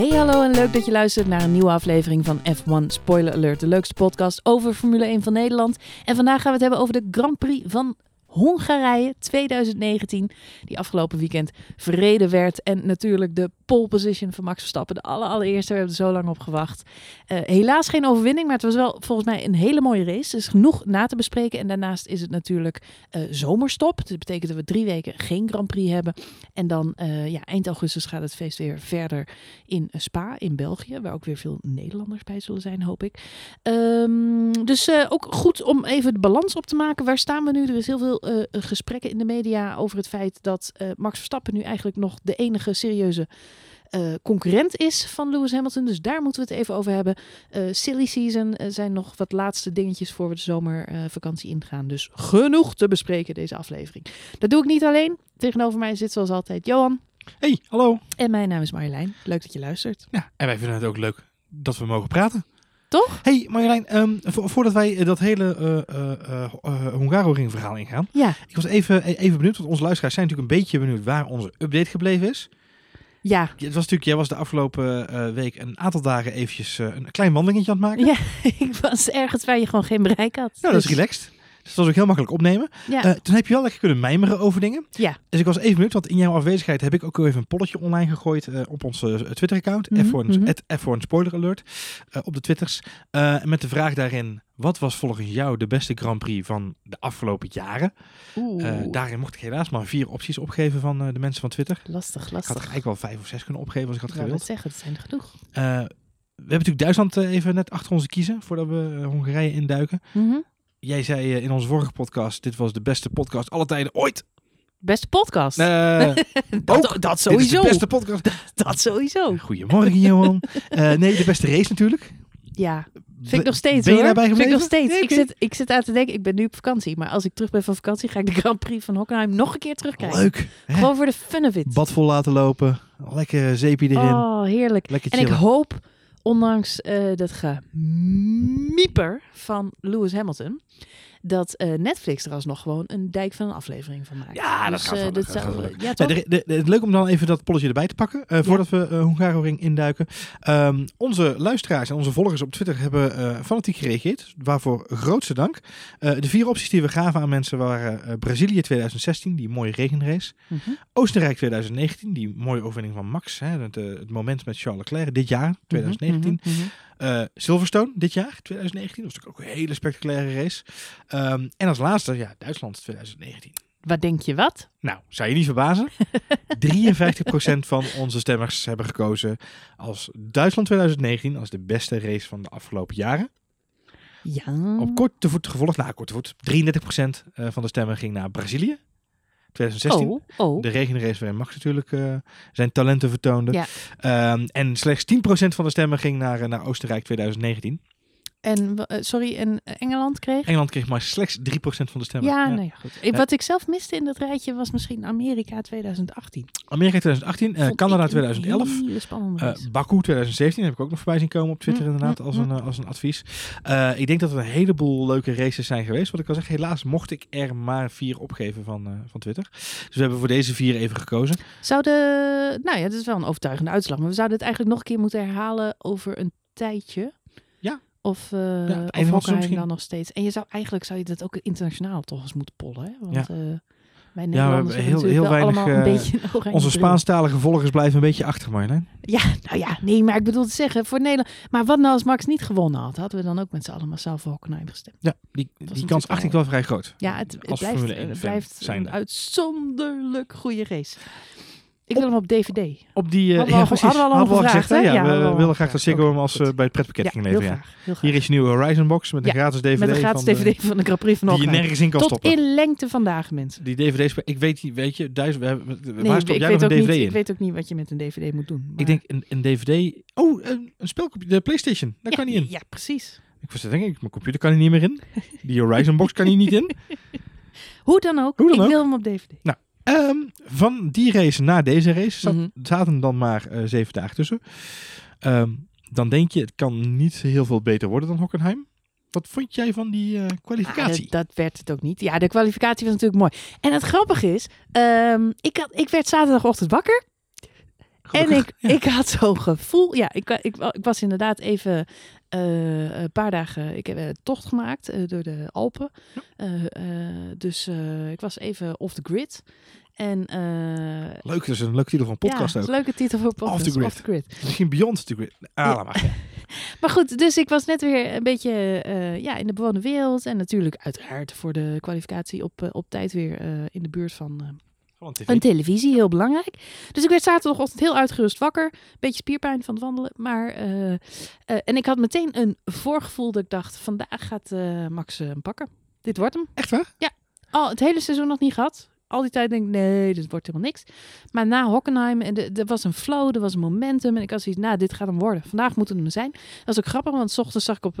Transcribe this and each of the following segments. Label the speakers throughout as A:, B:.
A: Hey hallo en leuk dat je luistert naar een nieuwe aflevering van F1 Spoiler Alert, de leukste podcast over Formule 1 van Nederland. En vandaag gaan we het hebben over de Grand Prix van Hongarije 2019, die afgelopen weekend verreden werd. En natuurlijk de pole position van Max Verstappen, de aller, allereerste. We hebben er zo lang op gewacht. Uh, helaas geen overwinning, maar het was wel volgens mij een hele mooie race. Dus genoeg na te bespreken. En daarnaast is het natuurlijk uh, zomerstop. Dus dat betekent dat we drie weken geen Grand Prix hebben. En dan uh, ja, eind augustus gaat het feest weer verder in Spa, in België. Waar ook weer veel Nederlanders bij zullen zijn, hoop ik. Um, dus ook goed om even de balans op te maken. Waar staan we nu? Er is heel veel uh, gesprekken in de media over het feit dat uh, Max Verstappen nu eigenlijk nog de enige serieuze uh, concurrent is van Lewis Hamilton. Dus daar moeten we het even over hebben. silly season zijn nog wat laatste dingetjes voor we de zomervakantie ingaan. Dus genoeg te bespreken deze aflevering. Dat doe ik niet alleen. Tegenover mij zit zoals altijd Johan.
B: Hey, hallo.
A: En mijn naam is Marjolein. Leuk dat je luistert.
B: Ja, en wij vinden het ook leuk dat we mogen praten.
A: Toch?
B: Hey Marjolein, um, vo voordat wij dat hele uh, uh, Hungaroring verhaal ingaan.
A: Ja.
B: Ik was even, even benieuwd, want onze luisteraars zijn natuurlijk een beetje benieuwd waar onze update gebleven is.
A: Ja.
B: Het was natuurlijk, jij was de afgelopen week een aantal dagen eventjes een klein wandelingetje aan het maken.
A: Ja, ik was ergens waar je gewoon geen bereik had.
B: Nou, dat is relaxed. Dus dat was ook heel makkelijk opnemen.
A: Ja.
B: Uh, toen heb je wel lekker kunnen mijmeren over dingen.
A: Ja.
B: Dus ik was even benieuwd, want in jouw afwezigheid heb ik ook even een polletje online gegooid uh, op onze Twitter-account.
A: Mhm,
B: F1,
A: mhm.
B: F1 Spoiler Alert op de Twitters. met de vraag daarin, wat was volgens jou de beste Grand Prix van de afgelopen jaren? daarin mocht ik helaas maar vier opties opgeven van de mensen van Twitter.
A: Lastig, lastig.
B: Ik had er eigenlijk wel vijf of zes kunnen opgeven als ik had
A: Ik
B: gewild.
A: net zeggen, dat zijn er genoeg.
B: we hebben natuurlijk Duitsland even net achter ons kiezen voordat we Hongarije induiken.
A: Mhm.
B: Jij zei uh, in onze vorige podcast, dit was de beste podcast alle tijden ooit.
A: Beste podcast.
B: Uh,
A: dat,
B: ook,
A: dat sowieso.
B: Dit is de beste podcast.
A: dat sowieso.
B: Goedemorgen, Johan. uh, nee, de beste race natuurlijk.
A: Ja, vind ik nog steeds
B: ben je
A: hoor. vind ik nog steeds.
B: Nee,
A: ik, zit, ik zit aan te denken, ik ben nu op vakantie. Maar als ik terug ben van vakantie, ga ik de Grand Prix van Hockenheim nog een keer terugkijken.
B: Leuk. Hè?
A: Gewoon voor de fun of it.
B: Bad vol laten lopen. Lekker zeepje erin.
A: Oh, heerlijk. En ik hoop, ondanks uh, dat gemieper van Lewis Hamilton, dat uh, Netflix er alsnog gewoon een dijk van een aflevering van maakt.
B: Ja, dat
A: dus,
B: gaat
A: dat zou, ja,
B: Ja,
A: toch?
B: de, de, de, het leuk om dan even dat polletje erbij te pakken, uh, voordat we uh, Hungaroring induiken. Um, onze luisteraars en onze volgers op Twitter hebben uh, fanatiek gereageerd, waarvoor grootste dank. Uh, de vier opties die we gaven aan mensen waren uh, Brazilië 2016, die mooie regenrace.
A: Mhm.
B: Oostenrijk 2019, die mooie overwinning van Max, hè, het, uh, het moment met Charles Leclerc dit jaar, 2019.
A: Mhm, mhm.
B: Uh, Silverstone dit jaar, 2019. Dat was natuurlijk ook een hele spectaculaire race. Um, en als laatste, ja, Duitsland 2019.
A: Wat denk je wat?
B: Nou, zou je niet verbazen? 53% van onze stemmers hebben gekozen als Duitsland 2019 als de beste race van de afgelopen jaren.
A: Ja.
B: Op korte voet gevolgd, nou korte voet, 33% uh, van de stemmen ging naar Brazilië. 2016.
A: Oh, oh.
B: De regenrace waarin Max natuurlijk uh, zijn talenten vertoonde.
A: Ja.
B: Um, en slechts 10% van de stemmen ging naar, uh, naar Oostenrijk 2019.
A: En, uh, sorry, en Engeland kreeg?
B: Engeland kreeg maar slechts 3% van de stemmen.
A: Ja, ja. nee, goed. Ja. Wat ik zelf miste in dat rijtje was misschien Amerika 2018.
B: Amerika 2018, uh, Canada
A: ik
B: 2011,
A: uh,
B: Baku 2017 heb ik ook nog voorbij zien komen op Twitter
A: Mm,
B: inderdaad als een, uh, als een advies. Uh, ik denk dat er een heleboel leuke races zijn geweest. Wat ik al zeg, helaas mocht ik er maar vier opgeven van, van Twitter. Dus we hebben voor deze vier even gekozen.
A: Zouden, nou ja, dat is wel een overtuigende uitslag. Maar we zouden het eigenlijk nog een keer moeten herhalen over een tijdje. Of, uh,
B: ja,
A: of Hockenheim dan nog steeds. En je zou eigenlijk zou je dat ook internationaal toch eens moeten pollen. Hè? Want
B: ja.
A: uh, wij
B: ja,
A: Nederlanders
B: we
A: hebben
B: heel, heel
A: wel
B: weinig.
A: allemaal een beetje een
B: onze Spaanstalige volgers blijven een beetje achter, hè?
A: Ja, nou ja, nee, maar ik bedoel te zeggen voor Nederland. Maar wat nou als Max niet gewonnen had? Hadden we dan ook met z'n allen massaal voor Hockenheim gestemd?
B: Ja, die, die kans acht ik wel vrij groot.
A: Ja, het, het
B: als
A: blijft, het blijft een uitzonderlijk goede race. Ik wil hem op DVD.
B: Op die,
A: hadden
B: ja,
A: we,
B: precies.
A: hadden we al,
B: hadden we al
A: gezegd,
B: gezegd, hè? Ja, we, we willen graag dat Ziggo hem als uh, bij het pretpakket ging leveren. Ja.
A: graag, heel graag.
B: Hier is je nieuwe Horizon Box met een gratis DVD.
A: Met een gratis
B: van
A: DVD
B: de,
A: van de Grand Prix van
B: Die je nergens in kan
A: Tot
B: stoppen.
A: in lengte vandaag, mensen.
B: Die DVD's, ik weet niet, weet je, duizend, we hebben,
A: Nee,
B: waar stop jij nog een DVD
A: niet,
B: in?
A: ik weet ook niet wat je met een DVD moet doen.
B: Ik denk een, een DVD, oh, een, een de Playstation, daar kan niet in.
A: Ja, precies.
B: Ik was denk ik, mijn computer kan hier niet meer in. Die Horizon Box kan hier niet in.
A: Hoe dan ook, ik wil hem op DVD.
B: Nou, Um, van die race naar deze race zat,
A: Mhm.
B: zaten dan maar uh, zeven dagen tussen. Um, dan denk je, het kan niet heel veel beter worden dan Hockenheim. Wat vond jij van die uh, kwalificatie?
A: Ah, dat, dat, werd het ook niet. Ja, de kwalificatie was natuurlijk mooi. En het grappige is, um, ik, had, ik werd zaterdagochtend wakker. En ik,
B: ja.
A: ik had zo'n gevoel. Ja, ik, ik, ik was inderdaad even eh, een paar dagen. Ik heb een tocht gemaakt eh, door de Alpen. Eh, eh, dus eh, ik was even off the grid. En eh,
B: Leuk, dat is een leuke titel van een podcast
A: ja,
B: ook.
A: een leuke titel voor een podcast.
B: Off the grid.
A: grid.
B: Misschien Beyond the Grid. Ah,
A: Ja.
B: maar.
A: Maar goed, dus ik was net weer een beetje eh, ja, in de bewoonde wereld. En natuurlijk uiteraard voor de kwalificatie op, eh, op tijd weer eh, in de buurt van,
B: tv.
A: Een televisie, heel belangrijk. Dus ik werd zaterdagochtend heel uitgerust wakker. Beetje spierpijn van het wandelen. Maar, eh, eh, en ik had meteen een voorgevoel dat ik dacht, vandaag gaat eh, Max hem pakken. Dit wordt hem.
B: Echt waar?
A: Al het hele seizoen nog niet gehad. Al die tijd denk ik, nee, dit wordt helemaal niks. Maar na Hockenheim, en de- er was een flow, er was een momentum. En ik had zoiets, nou, dit gaat hem worden. Vandaag moet het hem zijn. Dat was ook grappig, want s ochtends zag ik op,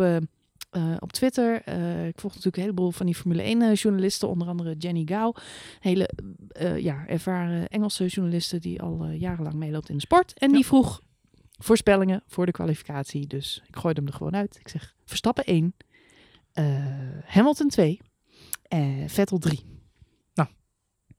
A: eh, eh, op Twitter... eh, ik volg natuurlijk een heleboel van die Formule 1-journalisten. onder andere Jenny Gao. Hele eh, ja, ervaren Engelse journalisten die al eh, jarenlang meeloopt in de sport. En
B: Ja.
A: die vroeg voorspellingen voor de kwalificatie. Dus ik gooide hem er gewoon uit. Ik zeg, Verstappen 1, eh, Hamilton 2, eh Vettel 3.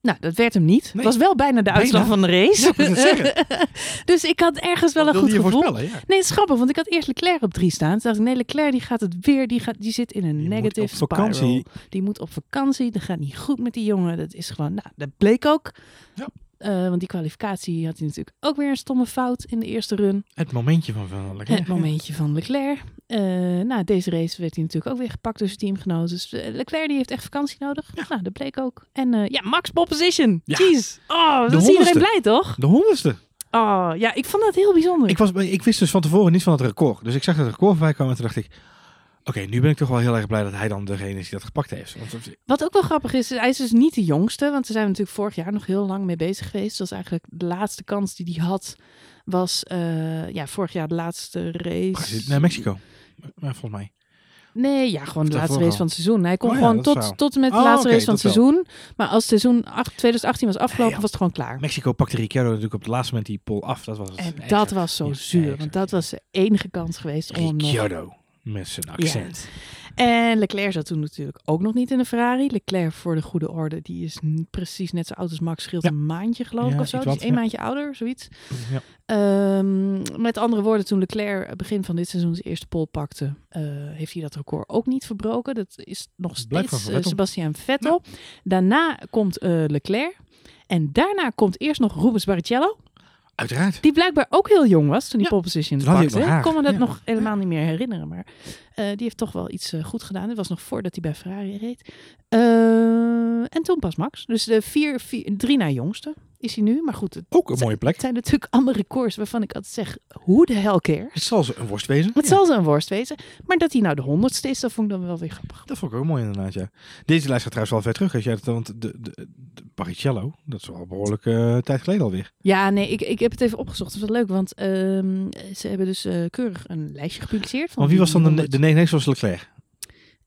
B: Nou.
A: Dat werd hem niet. Het
B: Nee.
A: was wel bijna de uitslag
B: Bijna.
A: van de race.
B: Ja,
A: dus ik had ergens wel een goed
B: je
A: gevoel.
B: voorspellen? Ja.
A: Nee, het is grappig, want ik had eerst Leclerc op 3 staan. Toen dacht ik, nee, Leclerc die gaat het weer, die, gaat, die zit in een
B: Die moet
A: negative
B: op vakantie.
A: Die moet op vakantie, dat gaat niet goed met die jongen. Dat is gewoon, nou, dat bleek ook.
B: Ja.
A: Eh, want die kwalificatie had hij natuurlijk ook weer een stomme fout in de eerste run.
B: Het momentje van Van Leclerc.
A: Het momentje van Leclerc. Eh nou, deze race werd hij natuurlijk ook weer gepakt door zijn teamgenoten. Dus eh, Leclerc die heeft echt vakantie nodig. Nou, dat bleek ook. En ja, Max pole position.
B: Ja.
A: Jeez. Oh, dat is iedereen blij, toch?
B: De honderdste.
A: Oh, ja, ik vond dat heel bijzonder.
B: Ik, was, ik wist dus van tevoren niet van het record. Dus ik zag dat het record voorbij kwam en toen dacht ik... Oké, nu ben ik toch wel heel erg blij dat hij dan degene is die dat gepakt heeft. Want,
A: Wat ook wel grappig is, hij is dus niet de jongste. Want daar zijn natuurlijk vorig jaar nog heel lang mee bezig geweest. Dat was eigenlijk de laatste kans die hij had. Was eh, ja, vorig jaar de laatste race.
B: Nee, Mexico. Maar volgens mij.
A: Nee, ja, gewoon de laatste race van het seizoen. Hij kon
B: Oh ja,
A: gewoon tot, tot en met de
B: Oh,
A: laatste race van het
B: wel.
A: seizoen. Maar als het seizoen acht- 2018 was afgelopen,
B: Nee, ja.
A: was het gewoon klaar.
B: Mexico pakte Ricciardo natuurlijk op het laatste moment die pol af. Dat was het
A: En dat was zo
B: Ja,
A: zuur. Want dat was de enige kans geweest om.
B: Ricciardo. Met zijn accent.
A: En Leclerc zat toen natuurlijk ook nog niet in de Ferrari. Leclerc, voor de goede orde, die is precies net zo oud als Max. Scheelt
B: Ja.
A: een maandje, geloof ik, of zo. Dus één maandje ouder, zoiets. Ehm, met andere woorden, toen Leclerc begin van dit seizoen zijn eerste pole pakte, eh, heeft hij dat record ook niet verbroken. Dat is nog steeds eh,
B: Vettel.
A: Sebastian Vettel. Daarna komt eh, Leclerc. En daarna komt eerst nog Rubens Barrichello.
B: Uiteraard.
A: Die blijkbaar ook heel jong was toen hij
B: Ja,
A: pole position
B: toen
A: pakte. Ik kon me dat
B: Ja.
A: nog helemaal niet meer herinneren. Maar eh, die heeft toch wel iets eh, goed gedaan. Dit was nog voordat hij bij Ferrari reed. Eh, en toen pas Max. Dus de vier, vier, drie na jongste is hij nu. Maar goed, het,
B: Ook een mooie plek.
A: het zijn natuurlijk allemaal records waarvan ik altijd zeg, hoe de hell cares?
B: Het zal ze een worst wezen.
A: Het
B: Ja.
A: zal ze een worst wezen. Maar dat hij nou de honderdste is, dat vond ik dan wel weer grappig.
B: Dat vond ik ook mooi inderdaad, ja. Deze lijst gaat trouwens wel ver terug. Als jij het, want de, de, de dat is wel een behoorlijke eh, tijd geleden alweer.
A: Ja, nee, ik, ik heb het even opgezocht. Dat is wel leuk, want ehm, ze hebben dus eh, keurig een lijstje gepubliceerd. Van
B: wie was dan de,
A: 100.
B: de 99 was Leclerc?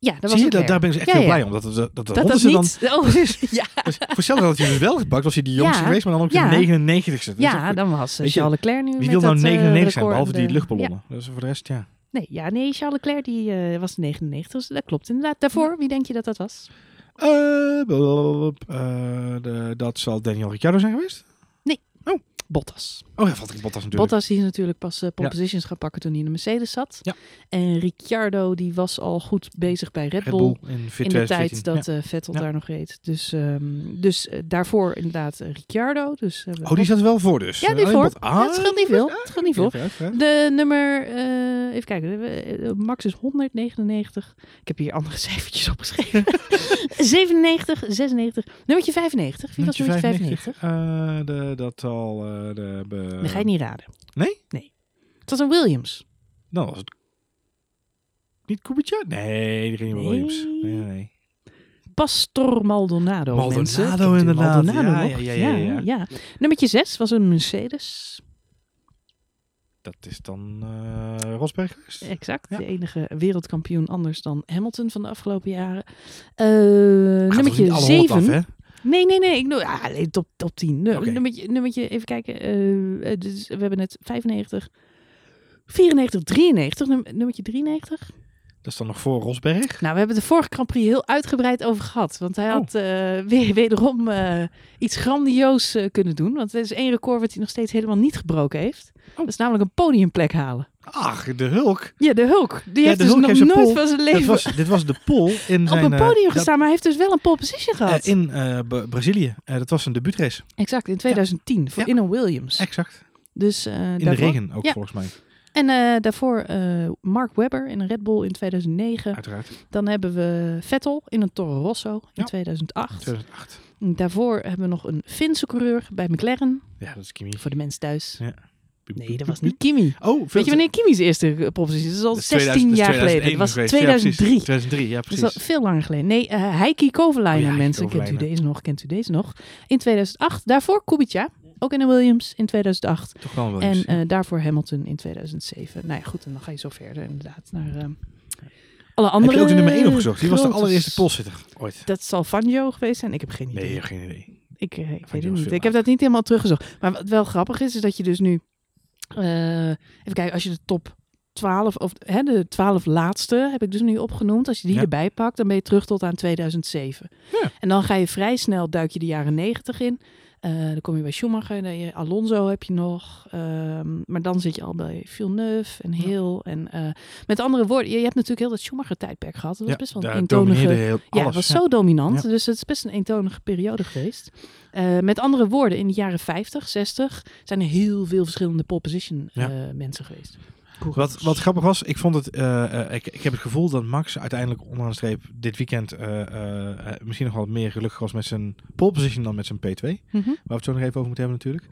A: Ja, dat was
B: Zie je, daar, ben ik dus echt
A: Ja,
B: heel
A: ja.
B: blij om. Dat, dat, dat de
A: Dat dat
B: honderdste dan...
A: niet... Oh, ja.
B: Dus voor hetzelfde had hij dus wel gepakt, was hij die jongste
A: Ja,
B: geweest, maar dan ook
A: ja.
B: de 99ste. Dus
A: ja,
B: dat-
A: dan was eh,
B: Weet je,
A: Charles Leclerc nu
B: Wie wil nou
A: dat, eh,
B: 99 zijn, behalve die luchtballonnen? Dus voor de rest, ja.
A: Ja. Nee, ja, nee, Charles Leclerc die, eh, was de 99 dus dat klopt inderdaad. Daarvoor, wie denk je dat dat was?
B: Eh, eh, de, dat zal Daniel Ricciardo zijn geweest?
A: Bottas.
B: Oh ja, Valtteri Bottas natuurlijk.
A: Bottas die is natuurlijk pas eh pole
B: Ja.
A: positions gaan pakken toen hij in de Mercedes zat.
B: Ja.
A: En Ricciardo die was al goed bezig bij Red,
B: Red
A: Bull.
B: Bull in,
A: In de tijd dat
B: Ja.
A: eh, Vettel daar nog reed. Dus, ehm, dus eh, daarvoor inderdaad Ricciardo. Dus,
B: Oh, die zat wel voor dus.
A: Ja, die voor. Ja, het scheelt niet veel. Het scheelt niet veel. De nummer, even kijken, Max is 199. Ik heb hier andere cijfertjes opgeschreven. 97, 96, nummertje 95. Wie was nummertje 95?
B: Eh, de, dat al... eh, de, be-
A: Dat ga je niet raden.
B: Nee?
A: Het was een Williams.
B: Dan was het... Niet Kubica? Nee, die ging niet
A: Nee.
B: Williams. Nee, nee, nee.
A: Pastor Maldonado,
B: Maldonado,
A: mensen.
B: Inderdaad.
A: Maldonado
B: Ja, ja, ja, ja, ja.
A: Nummertje 6 was een Mercedes.
B: Dat is dan eh Rosberg?
A: Exact.
B: Ja.
A: De enige wereldkampioen anders dan Hamilton van de afgelopen jaren. Eh,
B: toch
A: nummertje
B: niet alle honderd
A: 7.
B: af, hè?
A: Nee, nee, nee. Ik doe, ja, alleen top, top 10. Nu-
B: Oké.
A: Nummertje, nummertje, even kijken. eh, eh, dus we hebben net 95, 94, 93. Num- nummertje 93.
B: Dat is dan nog voor Rosberg.
A: Nou, we hebben de vorige Grand Prix heel uitgebreid over gehad. Want hij
B: Oh.
A: had eh, weer, wederom iets grandioos kunnen doen. Want er is één record wat hij nog steeds helemaal niet gebroken heeft.
B: Oh.
A: Dat is namelijk een podiumplek halen.
B: Ach, de Hulk.
A: Ja, de Hulk. Die
B: Ja,
A: heeft dus nog
B: heeft
A: nooit
B: pole-
A: van zijn
B: Dit
A: leven
B: was, dit was de pole in
A: op
B: zijn...
A: een
B: eh,
A: podium
B: dat-
A: gestaan. Maar hij heeft dus wel een pole position
B: eh,
A: gehad.
B: in eh, Bra- Brazilië. Dat was zijn debuutrace.
A: exact, in 2010. Voor
B: Ja.
A: in een Williams.
B: Exact.
A: Dus,
B: In de regen ook
A: Ja.
B: volgens mij.
A: En daarvoor Mark Webber in een Red Bull in 2009.
B: Uiteraard.
A: Dan hebben we Vettel in een Toro Rosso in
B: Ja.
A: 2008.
B: 2008.
A: Daarvoor hebben we nog een Finse coureur bij McLaren.
B: Ja, dat is Kimi.
A: Voor de mensen thuis.
B: Ja.
A: Nee, dat was niet Kimi.
B: Oh,
A: Weet je wanneer Kimi's eerste propositie is? Dat is al
B: Dat is
A: 16
B: 2000
A: jaar geleden. Dat
B: 2001
A: was
B: geweest. Ja, precies.
A: 2003.
B: 2003, ja
A: Dat is
B: precies.
A: veel langer geleden. Nee, eh Heikki Kovalainen,
B: Oh ja,
A: mensen. Kent u deze nog? Kent u deze nog? In 2008. Daarvoor Kubica. Ook in de Williams in 2008.
B: Toch wel wel
A: En
B: eens.
A: eh, daarvoor Hamilton in 2007. Nou ja, goed. En dan ga je zo verder inderdaad naar eh, alle
B: Heb
A: andere
B: je ook de nummer 1 opgezocht? Die was de allereerste polsitter ooit.
A: Dat zal Fangio geweest zijn. Ik heb geen idee.
B: Nee, geen idee.
A: Ik, ik weet het niet. Ik heb dat niet helemaal teruggezocht. Maar wat wel grappig is, is dat je dus nu... eh, even kijken, als je de top 12, of hè, de 12 laatste heb ik dus nu opgenoemd. Als je die
B: Ja.
A: erbij pakt, dan ben je terug tot aan 2007.
B: Ja.
A: En dan ga je vrij snel, duik je de jaren 90 in. Eh, dan kom je bij Schumacher, dan je Alonso heb je nog. Ehm, maar dan zit je al bij Villeneuve en Hill. En, eh, met andere woorden, je, je hebt natuurlijk heel dat Schumacher-tijdperk gehad. Dat was
B: Ja,
A: best wel een eentonige...
B: heel
A: Ja, was zo dominant. Dus het is best een eentonige periode geweest. Eh, met andere woorden, in de jaren 50, 60 zijn er heel veel verschillende pole position mensen geweest.
B: Wat, wat grappig was, ik vond het, eh, eh, ik, ik heb het gevoel dat Max uiteindelijk onderaan de streep dit weekend eh, misschien nog wel meer gelukkig was met zijn pole position dan met zijn P2.
A: Mhm.
B: Waar we het zo nog even over moeten hebben natuurlijk.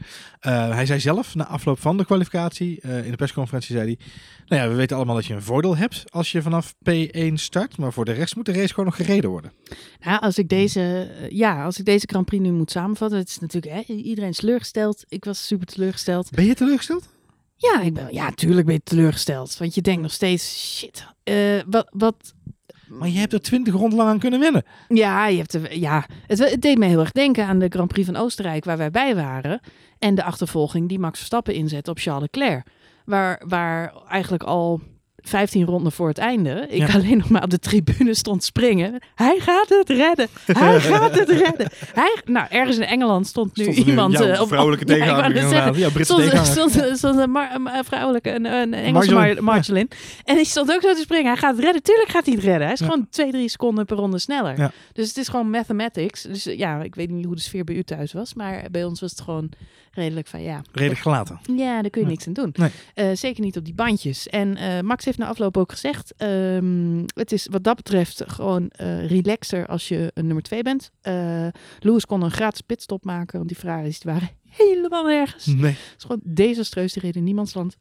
B: Hij zei zelf na afloop van de kwalificatie, in de persconferentie zei hij, nou ja, we weten allemaal dat je een voordeel hebt als je vanaf P1 start, maar voor de rest moet de race gewoon nog gereden worden.
A: Nou, als ik deze, ja, als ik deze Grand Prix nu moet samenvatten, het is natuurlijk hè, iedereen is teleurgesteld. Ik was super teleurgesteld.
B: Ben je teleurgesteld?
A: Ja, ik ben, ja, tuurlijk ben je teleurgesteld, want je denkt nog steeds, shit, eh, wat, wat,
B: Maar je hebt er 20 ronden lang aan kunnen winnen.
A: Ja, je hebt er, ja. Het, het deed me heel erg denken aan de Grand Prix van Oostenrijk, waar wij bij waren. En de achtervolging die Max Verstappen inzet op Charles Leclerc. Waar, waar eigenlijk al 15 ronden voor het einde, ik
B: Ja.
A: alleen nog maar op de tribune stond springen. Hij gaat het redden. Hij gaat het redden. Hij, nou, ergens in Engeland stond nu
B: Stond
A: iemand... eh, op-
B: vrouwelijke
A: ja,
B: tegenhanger
A: zeggen,
B: Ja, Britse
A: stond,
B: tegenhanger.
A: stond, stond een, mar- een, een vrouwelijke, een, een Engelse
B: Marjolein.
A: Mar- Marjolein. En die stond ook zo te springen. Hij gaat het redden. Tuurlijk gaat hij het redden. Hij is
B: Ja.
A: gewoon twee, drie seconden per ronde sneller.
B: Ja.
A: Dus het is gewoon mathematics. Dus eh, ja, ik weet niet hoe de sfeer bij u thuis was. Maar bij ons was het gewoon redelijk van ja.
B: Redelijk gelaten.
A: Ja, daar kun je niks aan doen.
B: Nee.
A: Eh, zeker niet op die bandjes. En eh, Max heeft na afloop ook gezegd: ehm, het is wat dat betreft gewoon eh relaxer als je een nummer twee bent. Lewis kon een gratis pitstop maken, want die Ferraris die waren helemaal nergens.
B: Nee.
A: Het is gewoon desastreus, die reden in niemands land.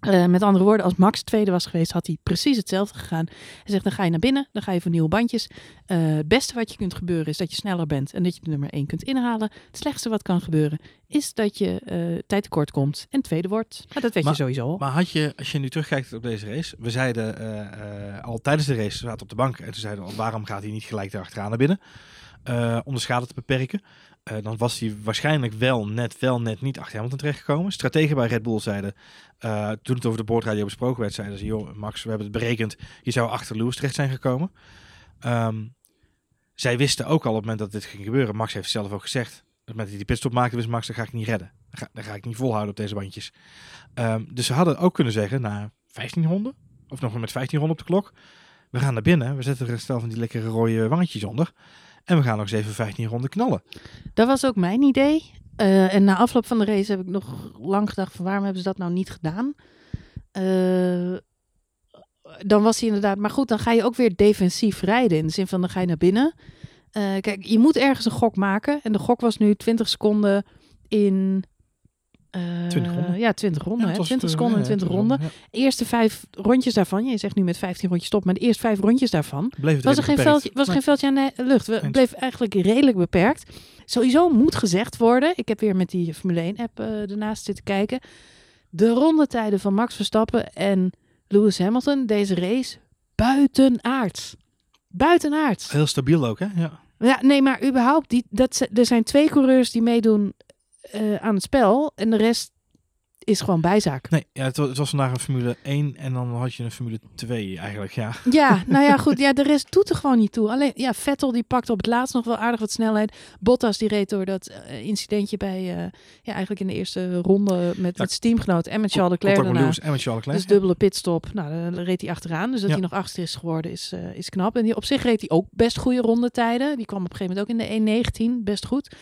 A: Eh, met andere woorden, als Max tweede was geweest, had hij precies hetzelfde gegaan. Hij zegt, dan ga je naar binnen, dan ga je voor nieuwe bandjes. Eh, het beste wat je kunt gebeuren is dat je sneller bent en dat je de nummer 1 kunt inhalen. Het slechtste wat kan gebeuren is dat je eh tijd tekort komt en tweede wordt. Maar dat weet
B: Maar-
A: je sowieso al.
B: Maar had je, als je nu terugkijkt op deze race, we zeiden eh, eh, al tijdens de race, we zaten op de bank en toen zeiden we, waarom gaat hij niet gelijk erachteraan naar binnen? Eh, om de schade te beperken. Eh, dan was hij waarschijnlijk wel net, wel net niet achter Hamilton terechtgekomen. Strategen bij Red Bull zeiden, eh, toen het over de boordradio besproken werd, zeiden ze, joh Max, we hebben het berekend, je zou achter Lewis terecht zijn gekomen. Ehm, zij wisten ook al op het moment dat dit ging gebeuren, Max heeft zelf ook gezegd, op het moment dat hij die pitstop maakte, wist Max, dat ga ik niet redden. Dat ga, ik niet volhouden op deze bandjes. Ehm, dus ze hadden ook kunnen zeggen, na 15 ronden, of nog met 15 ronden op de klok, we gaan naar binnen, we zetten er een stel van die lekkere rode wangetjes onder. En we gaan nog eens even 15 ronden knallen.
A: Dat was ook mijn idee. Eh, en na afloop van de race heb ik nog lang gedacht van waarom hebben ze dat nou niet gedaan? Eh, dan was hij inderdaad, maar goed, dan ga je ook weer defensief rijden. In de zin van dan ga je naar binnen. Eh, kijk, je moet ergens een gok maken. En de gok was nu 20 seconden in. Eh,
B: 20 ronden.
A: Ja, 20 ronden.
B: Ja,
A: hè?
B: het was
A: 20
B: het,
A: seconden en
B: ja,
A: 20
B: het was
A: ronden. Eerste vijf rondjes daarvan. Je zegt nu met 15 rondjes stop, maar de eerste vijf rondjes daarvan.
B: Bleef het
A: was er geen, veldje, was geen veldje aan de lucht. We
B: Eens.
A: bleef eigenlijk redelijk beperkt. Sowieso moet gezegd worden. Ik heb weer met die Formule 1 app eh ernaast zitten kijken. De rondetijden van Max Verstappen en Lewis Hamilton deze race buitenaards. Buitenaards.
B: Heel stabiel ook, hè? Ja.
A: Ja, nee, maar überhaupt die, dat er zijn twee coureurs die meedoen eh, aan het spel en de rest is gewoon bijzaak.
B: Nee, ja, het, was, het was vandaag een Formule 1 en dan had je een Formule 2 eigenlijk, ja.
A: Ja, nou ja, goed. Ja, de rest doet er gewoon niet toe. Alleen, ja, Vettel die pakte op het laatst nog wel aardig wat snelheid. Bottas die reed door dat eh, incidentje bij, eh, ja, eigenlijk in de eerste ronde met,
B: Ja,
A: met teamgenoot en met Charles Leclerc daarna.
B: Lewis en met Charles Leclerc.
A: Dus dubbele pitstop. Nou, dan reed hij achteraan. Dus dat
B: Ja.
A: hij nog achter is geworden is, is knap. En die, op zich reed hij ook best goede rondetijden. Die kwam op een gegeven moment ook in de 1.19. Best goed.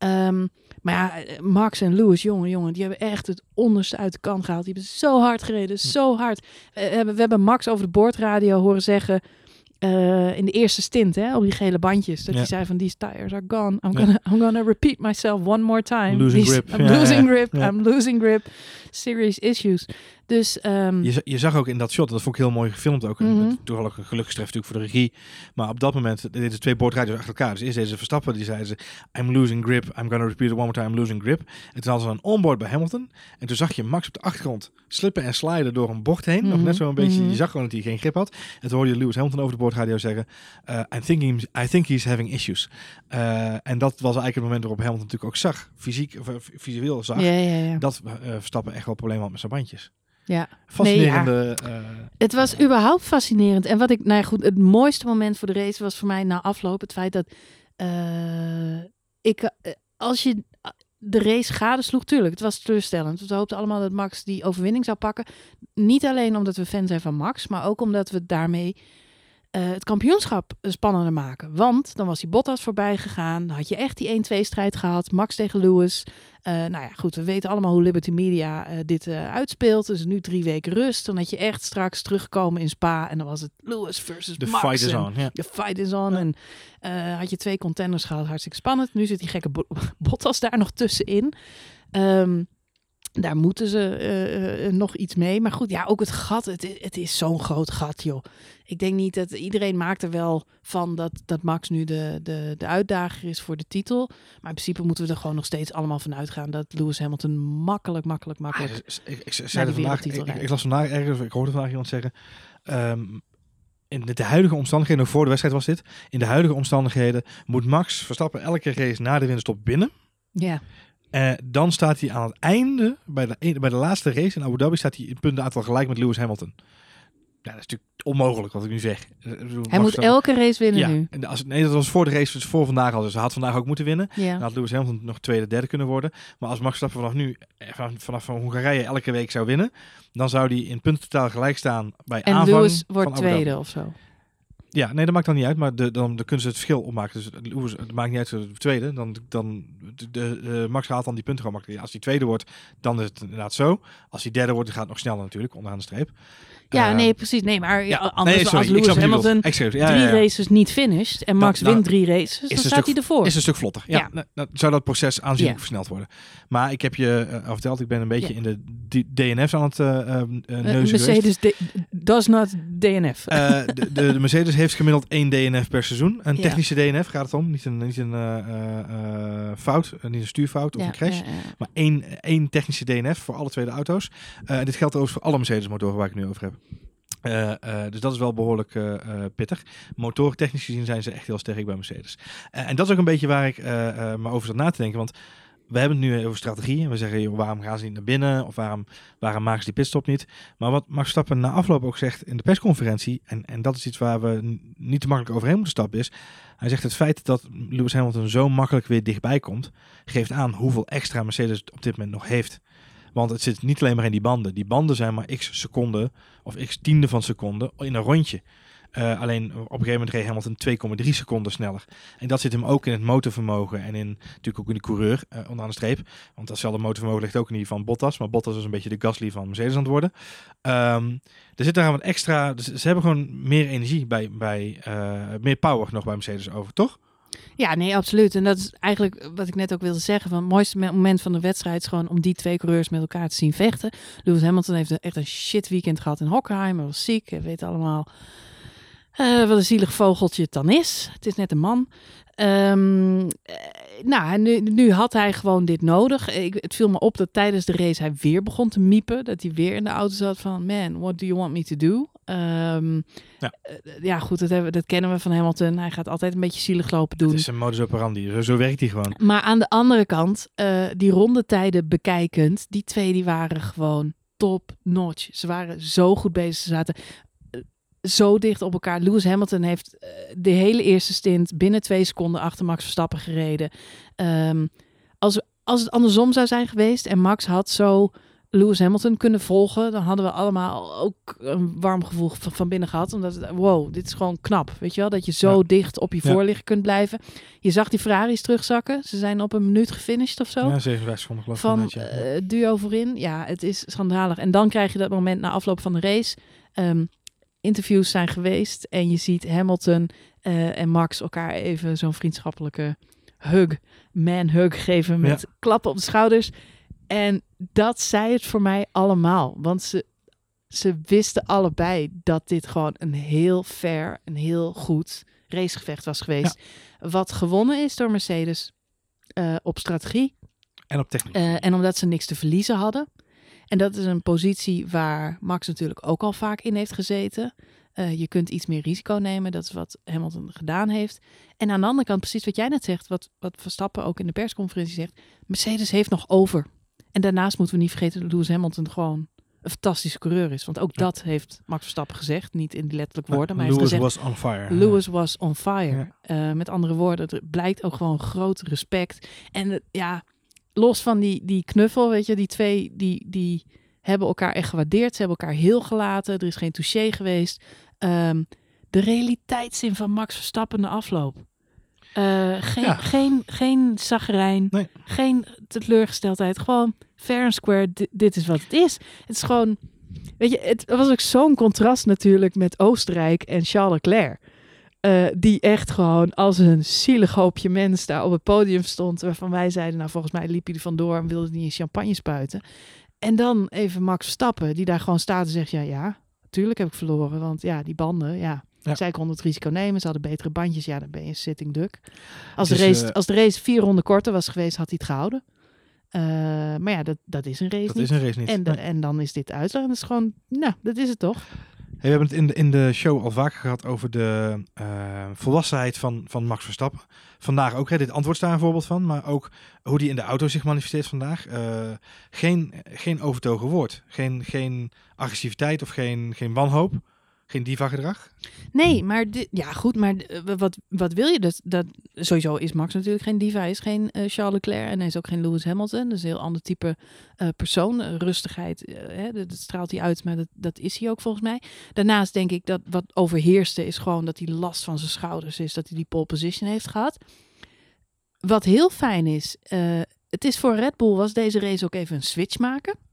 A: Ehm, maar ja, Max en Lewis, jongen, jongen, die hebben echt het onderste uit de kan gehaald. Die hebben zo hard gereden, zo hard. Eh, we, hebben, we hebben Max over de boordradio horen zeggen... eh, in de eerste stint, hè, op die gele bandjes. Dat
B: Ja.
A: hij zei van, these tires are gone. I'm
B: Ja.
A: gonna, I'm gonna repeat myself one more time.
B: Losing
A: These-
B: grip.
A: I'm
B: Ja,
A: losing grip. I'm losing grip. Serious issues. Dus ehm,
B: Je, je zag ook in dat shot, dat vond ik heel mooi gefilmd ook.
A: Mhm.
B: Mm Toevallig een gelukstref natuurlijk voor de regie. Maar op dat moment deden ze twee boordradio's achter elkaar. Dus eerst deze Verstappen, die zei ze... I'm losing grip, I'm gonna repeat it one more time, I'm losing grip. En toen hadden ze een onboard bij Hamilton. En toen zag je Max op de achtergrond slippen en sliden door een bocht heen. Nog
A: Mhm,
B: net zo een beetje,
A: mhm.
B: je zag gewoon dat hij geen grip had. En toen hoorde je Lewis Hamilton over de boordradio zeggen... eh, I, think he's, I think he's having issues. Eh, en dat was eigenlijk het moment waarop Hamilton natuurlijk ook zag, fysiek, of, eh, visueel zag...
A: ja, ja, ja.
B: Dat Verstappen echt wel problemen had met zijn bandjes.
A: Ja.
B: Fascinerende... eh,
A: Het was überhaupt fascinerend. En wat ik, nou ja, goed, het mooiste moment voor de race was voor mij na afloop het feit dat eh, ik, eh, als je de race gadesloeg, tuurlijk, het was teleurstellend. We hoopten allemaal dat Max die overwinning zou pakken. Niet alleen omdat we fan zijn van Max, maar ook omdat we daarmee eh, het kampioenschap spannender maken. Want dan was die Bottas voorbij gegaan. Dan had je echt die 1-2 strijd gehad. Max tegen Lewis. Eh, nou ja, goed, we weten allemaal hoe Liberty Media eh, dit uitspeelt. Dus nu drie weken rust. Dan had je echt straks teruggekomen in Spa. En dan was het Lewis versus
B: de
A: Max.
B: fight is on.
A: De fight is on. En had je twee contenders gehad. Hartstikke spannend. Nu zit die gekke Bo- Bottas daar nog tussenin. Ehm, daar moeten ze eh, eh, nog iets mee. Maar goed, ja, ook het gat. Het, het is zo'n groot gat, joh. Ik denk niet dat iedereen maakt er wel van dat, dat Max nu de, de, de uitdager is voor de titel. Maar in principe moeten we er gewoon nog steeds allemaal van uitgaan dat Lewis Hamilton makkelijk, makkelijk,
B: Ah,
A: makkelijk.
B: dus ik, ik, zei vandaag, ik, ik, las vandaag ergens, ik hoorde vandaag iemand zeggen, ehm, in de, huidige omstandigheden, nog voor de wedstrijd was dit, in de huidige omstandigheden moet Max Verstappen elke race na de winterstop binnen.
A: Ja,
B: Eh, dan staat hij aan het einde, bij de, een- bij de laatste race in Abu Dhabi, staat hij in puntenaantal gelijk met Lewis Hamilton. Ja, dat is natuurlijk onmogelijk wat ik nu zeg. Eh,
A: hij moet elke race winnen
B: ja,
A: nu.
B: en als, nee, dat was voor de race, dus voor vandaag al. Dus hij had vandaag ook moeten winnen.
A: Ja.
B: Dan had Lewis Hamilton nog tweede, derde kunnen worden. Maar als Max Verstappen vanaf nu, eh, vanaf, vanaf van Hongarije elke week zou winnen, dan zou hij in puntentotaal gelijk staan bij
A: en
B: aanvang
A: Lewis
B: van
A: wordt
B: Abu Dhabi.
A: tweede of zo.
B: Ja, nee, dat maakt dan niet uit, maar de, dan, dan kunnen ze het verschil opmaken. Dus het maakt niet uit de tweede, dan, dan de, de, de- Max haalt dan die punten gewoon makkelijk. Als hij tweede wordt, dan is het inderdaad zo. Als hij derde wordt, dan gaat het nog sneller natuurlijk, onderaan de streep.
A: Ja,
B: Ehm,
A: nee, precies. Nee, maar ja, anders
B: nee, sorry,
A: als Lewis. Hamilton
B: ja,
A: drie
B: ja,
A: races niet finished en Max
B: nou,
A: wint drie races, dan staat
B: stuk-
A: hij ervoor.
B: Is een stuk vlotter. Ja, nou, nou, zou dat proces aanzienlijk versneld worden. Maar ik heb je eh, al verteld, ik ben een beetje in de DNF's aan het eh eh, eh,
A: Eh,
B: neuzen.
A: Mercedes de- does not DNF.
B: Eh, de, de, de Mercedes heeft gemiddeld één DNF per seizoen. Een technische DNF gaat het om. Niet een, niet een eh, eh, eh, fout, eh, niet een stuurfout of een crash. Maar één, één technische DNF voor alle tweede auto's. Eh, dit geldt overigens voor alle Mercedes-motoren waar ik het nu over heb. Eh, eh, dus dat is wel behoorlijk eh, eh, pittig. Motorentechnisch gezien zijn ze echt heel sterk bij Mercedes. En dat is ook een beetje waar ik me over zat na te denken. Want we hebben het nu over strategie. En we zeggen, joh, waarom gaan ze niet naar binnen? Of waarom, waarom maken ze die pitstop niet? Maar wat Max Stappen na afloop ook zegt in de persconferentie... en, en dat is iets waar we niet te makkelijk overheen moeten stappen... is hij zegt het feit dat Lewis Hamilton zo makkelijk weer dichtbij komt... geeft aan hoeveel extra Mercedes op dit moment nog heeft. Want het zit niet alleen maar in die banden. Die banden zijn maar x seconden of x tiende van seconde in een rondje. Eh, alleen op een gegeven moment reed Hamilton 2,3 seconden sneller. En dat zit hem ook in het motorvermogen en in, natuurlijk ook in de coureur eh, onderaan de streep. Want datzelfde motorvermogen ligt ook in die van Bottas. Maar Bottas is een beetje de Gasly van Mercedes aan het worden. Ehm, er zit daar wat extra... Dus ze hebben gewoon meer energie bij... bij eh, meer power nog bij Mercedes over, toch?
A: Ja, nee, absoluut. En dat is eigenlijk wat ik net ook wilde zeggen. Van het mooiste me- moment van de wedstrijd is gewoon om die twee coureurs met elkaar te zien vechten. Lewis Hamilton heeft echt een shit weekend gehad in Hockenheim. Hij was ziek. We weten allemaal eh, wat een zielig vogeltje het dan is. Het is net een man. Eh, nou, nu, nu had hij gewoon dit nodig. Ik, het viel me op dat tijdens de race hij weer begon te miepen. Dat hij weer in de auto zat van... Man, what do you want me to do? Ehm,
B: Ja.
A: eh, ja, goed, dat, hebben, dat kennen we van Hamilton. Hij gaat altijd een beetje zielig lopen doen.
B: Het is een modus operandi. Zo, zo werkt hij gewoon.
A: Maar aan de andere kant, eh, die rondetijden bekijkend, die twee die waren gewoon top notch. Ze waren zo goed bezig. Ze zaten zo dicht op elkaar. Lewis Hamilton heeft eh, de hele eerste stint binnen twee seconden achter Max Verstappen gereden. Ehm, als, als het andersom zou zijn geweest en Max had zo Lewis Hamilton kunnen volgen, dan hadden we allemaal ook een warm gevoel van, van binnen gehad. Omdat, het- wow, dit is gewoon knap. Weet je wel, dat je zo
B: Ja.
A: dicht op je
B: Ja.
A: voorligger kunt blijven. Je zag die Ferraris terugzakken. Ze zijn op een minuut gefinished of zo.
B: Ja, 57 seconden geloof ik.
A: van
B: ja.
A: eh, duo voorin. Ja, het is schandalig. En dan krijg je dat moment na afloop van de race. Ehm, interviews zijn geweest en je ziet Hamilton eh, en Max elkaar even zo'n vriendschappelijke hug, man hug geven met klappen op de schouders. En dat zei het voor mij allemaal. Want ze, ze wisten allebei dat dit gewoon een heel fair, een heel goed racegevecht was geweest. Wat gewonnen is door Mercedes eh, op strategie.
B: En op techniek.
A: eh, en omdat ze niks te verliezen hadden. En dat is een positie waar Max natuurlijk ook al vaak in heeft gezeten. Eh, je kunt iets meer risico nemen. Dat is wat Hamilton gedaan heeft. En aan de andere kant, precies wat jij net zegt, wat, wat Verstappen ook in de persconferentie zegt. Mercedes heeft nog over. En daarnaast moeten we niet vergeten dat Lewis Hamilton gewoon een fantastische coureur is. Want ook
B: Ja.
A: dat heeft Max Verstappen gezegd. Niet in
B: Maar
A: woorden, maar hij
B: Lewis
A: heeft gezegd...
B: was on fire.
A: Lewis was on fire.
B: Ja.
A: Eh, met andere woorden, er blijkt ook gewoon groot respect. En het- ja, los van die, die knuffel, weet je, die twee die, die hebben elkaar echt gewaardeerd. Ze hebben elkaar heel gelaten. Er is geen touché geweest. Ehm, de realiteitszin van Max Verstappen de afloop. Eh, geen,
B: Ja.
A: geen, geen zagrijn,
B: Nee.
A: geen teleurgesteldheid. Gewoon fair and square, di- dit is wat het is. Het is gewoon, weet je, het was ook zo'n contrast natuurlijk met Oostenrijk en Charles Leclerc. Eh, die echt gewoon als een zielig hoopje mens daar op het podium stond. Waarvan wij zeiden, nou volgens mij liep hij er vandoor en wilde niet in champagne spuiten. En dan even Max Verstappen, die daar gewoon staat en zegt, ja, ja, natuurlijk heb ik verloren. Want ja, die banden, ja,
B: Ja.
A: zij konden het risico nemen. Ze hadden betere bandjes, ja, dan ben je een sitting duck. Als, de, race,
B: eh,
A: als de race vier ronden korter was geweest, had hij het gehouden. Eh, maar ja, dat, dat is een race
B: Dat
A: niet.
B: is een race niet.
A: en, de-
B: Nee.
A: en dan is dit uitslag. En dat is gewoon, nou, dat is het toch?
B: We hebben het in de, in de show al vaker gehad over de eh, volwassenheid van, van Max Verstappen. Vandaag ook, hè, dit antwoord is daar een voorbeeld van. Maar ook hoe die in de auto zich manifesteert vandaag. Eh, geen, geen overtogen woord. Geen, geen agressiviteit of geen, geen wanhoop. Geen diva-gedrag.
A: Nee, maar ja goed, maar eh, wat, wat wil je? Dat, dat, sowieso is Max natuurlijk geen diva, is geen eh, Charles Leclerc en hij is ook geen Lewis Hamilton. Dat is een heel ander type eh, persoon. Rustigheid, eh, hè, dat, straalt hij uit, maar dat, dat is hij ook volgens mij. Daarnaast denk ik dat wat overheerste is gewoon dat hij last van zijn schouders is, dat hij die pole position heeft gehad. Wat heel fijn is, het is voor Red Bull was deze race ook even een switch maken.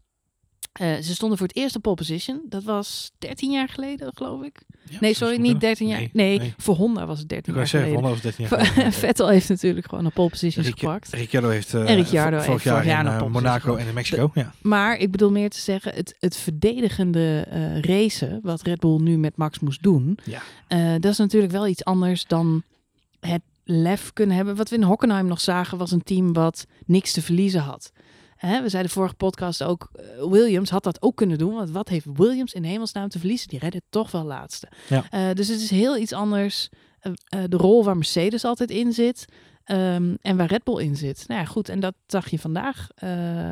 A: Eh, ze stonden voor het eerst op pole position. Dat was 13 jaar geleden, geloof ik. Nee, sorry, niet 13 jaar. Nee, voor Honda was het 13
B: Ik
A: jaar
B: zeggen,
A: geleden.
B: Honda was 13 jaar geleden.
A: Vettel heeft natuurlijk gewoon een pole position
B: Ric-
A: gepakt.
B: Ricciardo heeft
A: En Ricciardo
B: vo-
A: heeft
B: vorig jaar, in eh, Monaco en in Mexico. Ja.
A: Maar ik bedoel meer te zeggen, het, het verdedigende eh racen, wat Red Bull nu met Max moest doen,
B: Ja.
A: dat is natuurlijk wel iets anders dan het lef kunnen hebben. Wat we in Hockenheim nog zagen, was een team wat niks te verliezen had. Hè, we zeiden vorige podcast ook, eh, Williams had dat ook kunnen doen. Want wat heeft Williams in hemelsnaam te verliezen? Die redden toch wel laatste.
B: Ja.
A: Eh, dus het is heel iets anders. eh, de rol waar Mercedes altijd in zit. ehm, en waar Red Bull in zit. Nou ja, goed. En dat zag je vandaag.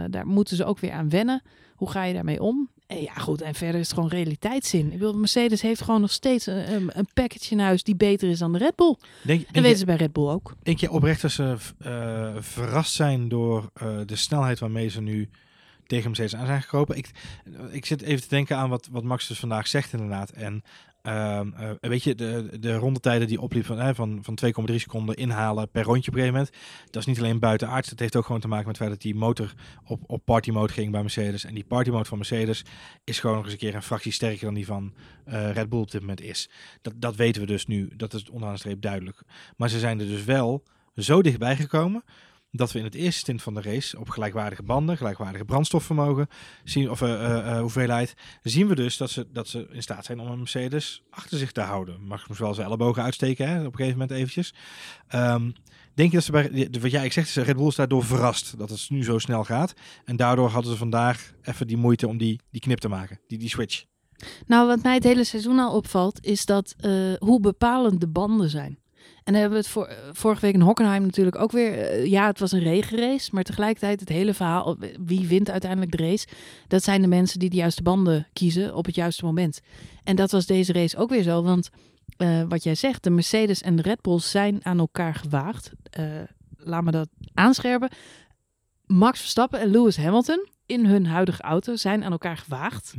A: Daar moeten ze ook weer aan wennen. Hoe ga je daarmee om? En ja, goed. En verder is het gewoon realiteitszin. Ik bedoel, Mercedes heeft gewoon nog steeds een, een, een package in huis die beter is dan de Red Bull.
B: Denk,
A: En
B: denk,
A: weten
B: je,
A: ze bij Red Bull ook.
B: denk je oprecht dat ze eh, verrast zijn door eh, de snelheid waarmee ze nu tegen Mercedes aan zijn gekropen? Ik, ik zit even te denken aan wat, wat Max dus vandaag zegt inderdaad. En ehm, eh, weet je, de, de rondetijden die opliep van, van, van 2,3 seconden inhalen per rondje op een gegeven moment. Dat is niet alleen buitenaards. Dat heeft ook gewoon te maken met het feit dat die motor op, op party mode ging bij Mercedes. En die party mode van Mercedes is gewoon nog eens een keer een fractie sterker dan die van eh, Red Bull op dit moment is. Dat, dat weten we dus nu. Dat is onderaan de streep duidelijk. Maar ze zijn er dus wel zo dichtbij gekomen dat we in het eerste stint van de race op gelijkwaardige banden, gelijkwaardige brandstofvermogen, zien, of eh, eh, eh, hoeveelheid, zien we dus dat ze, dat ze in staat zijn om een Mercedes achter zich te houden. Mag soms wel zijn ellebogen uitsteken hè, op een gegeven moment eventjes. Ehm, denk je dat ze bij, wat jij zegt, is Red Bull is daardoor verrast dat het nu zo snel gaat. En daardoor hadden ze vandaag even die moeite om die, die knip te maken, die, die switch.
A: Nou, wat mij het hele seizoen al opvalt, is dat hoe bepalend de banden zijn. En dan hebben we het voor, eh, vorige week in Hockenheim natuurlijk ook weer. eh, ja, het was een regenrace, maar tegelijkertijd het hele verhaal. eh, Wie wint uiteindelijk de race? Dat zijn de mensen die de juiste banden kiezen op het juiste moment. En dat was deze race ook weer zo, want wat jij zegt, de Mercedes en de Red Bull zijn aan elkaar gewaagd. Laat me dat aanscherpen. Max Verstappen en Lewis Hamilton in hun huidige auto zijn aan elkaar gewaagd.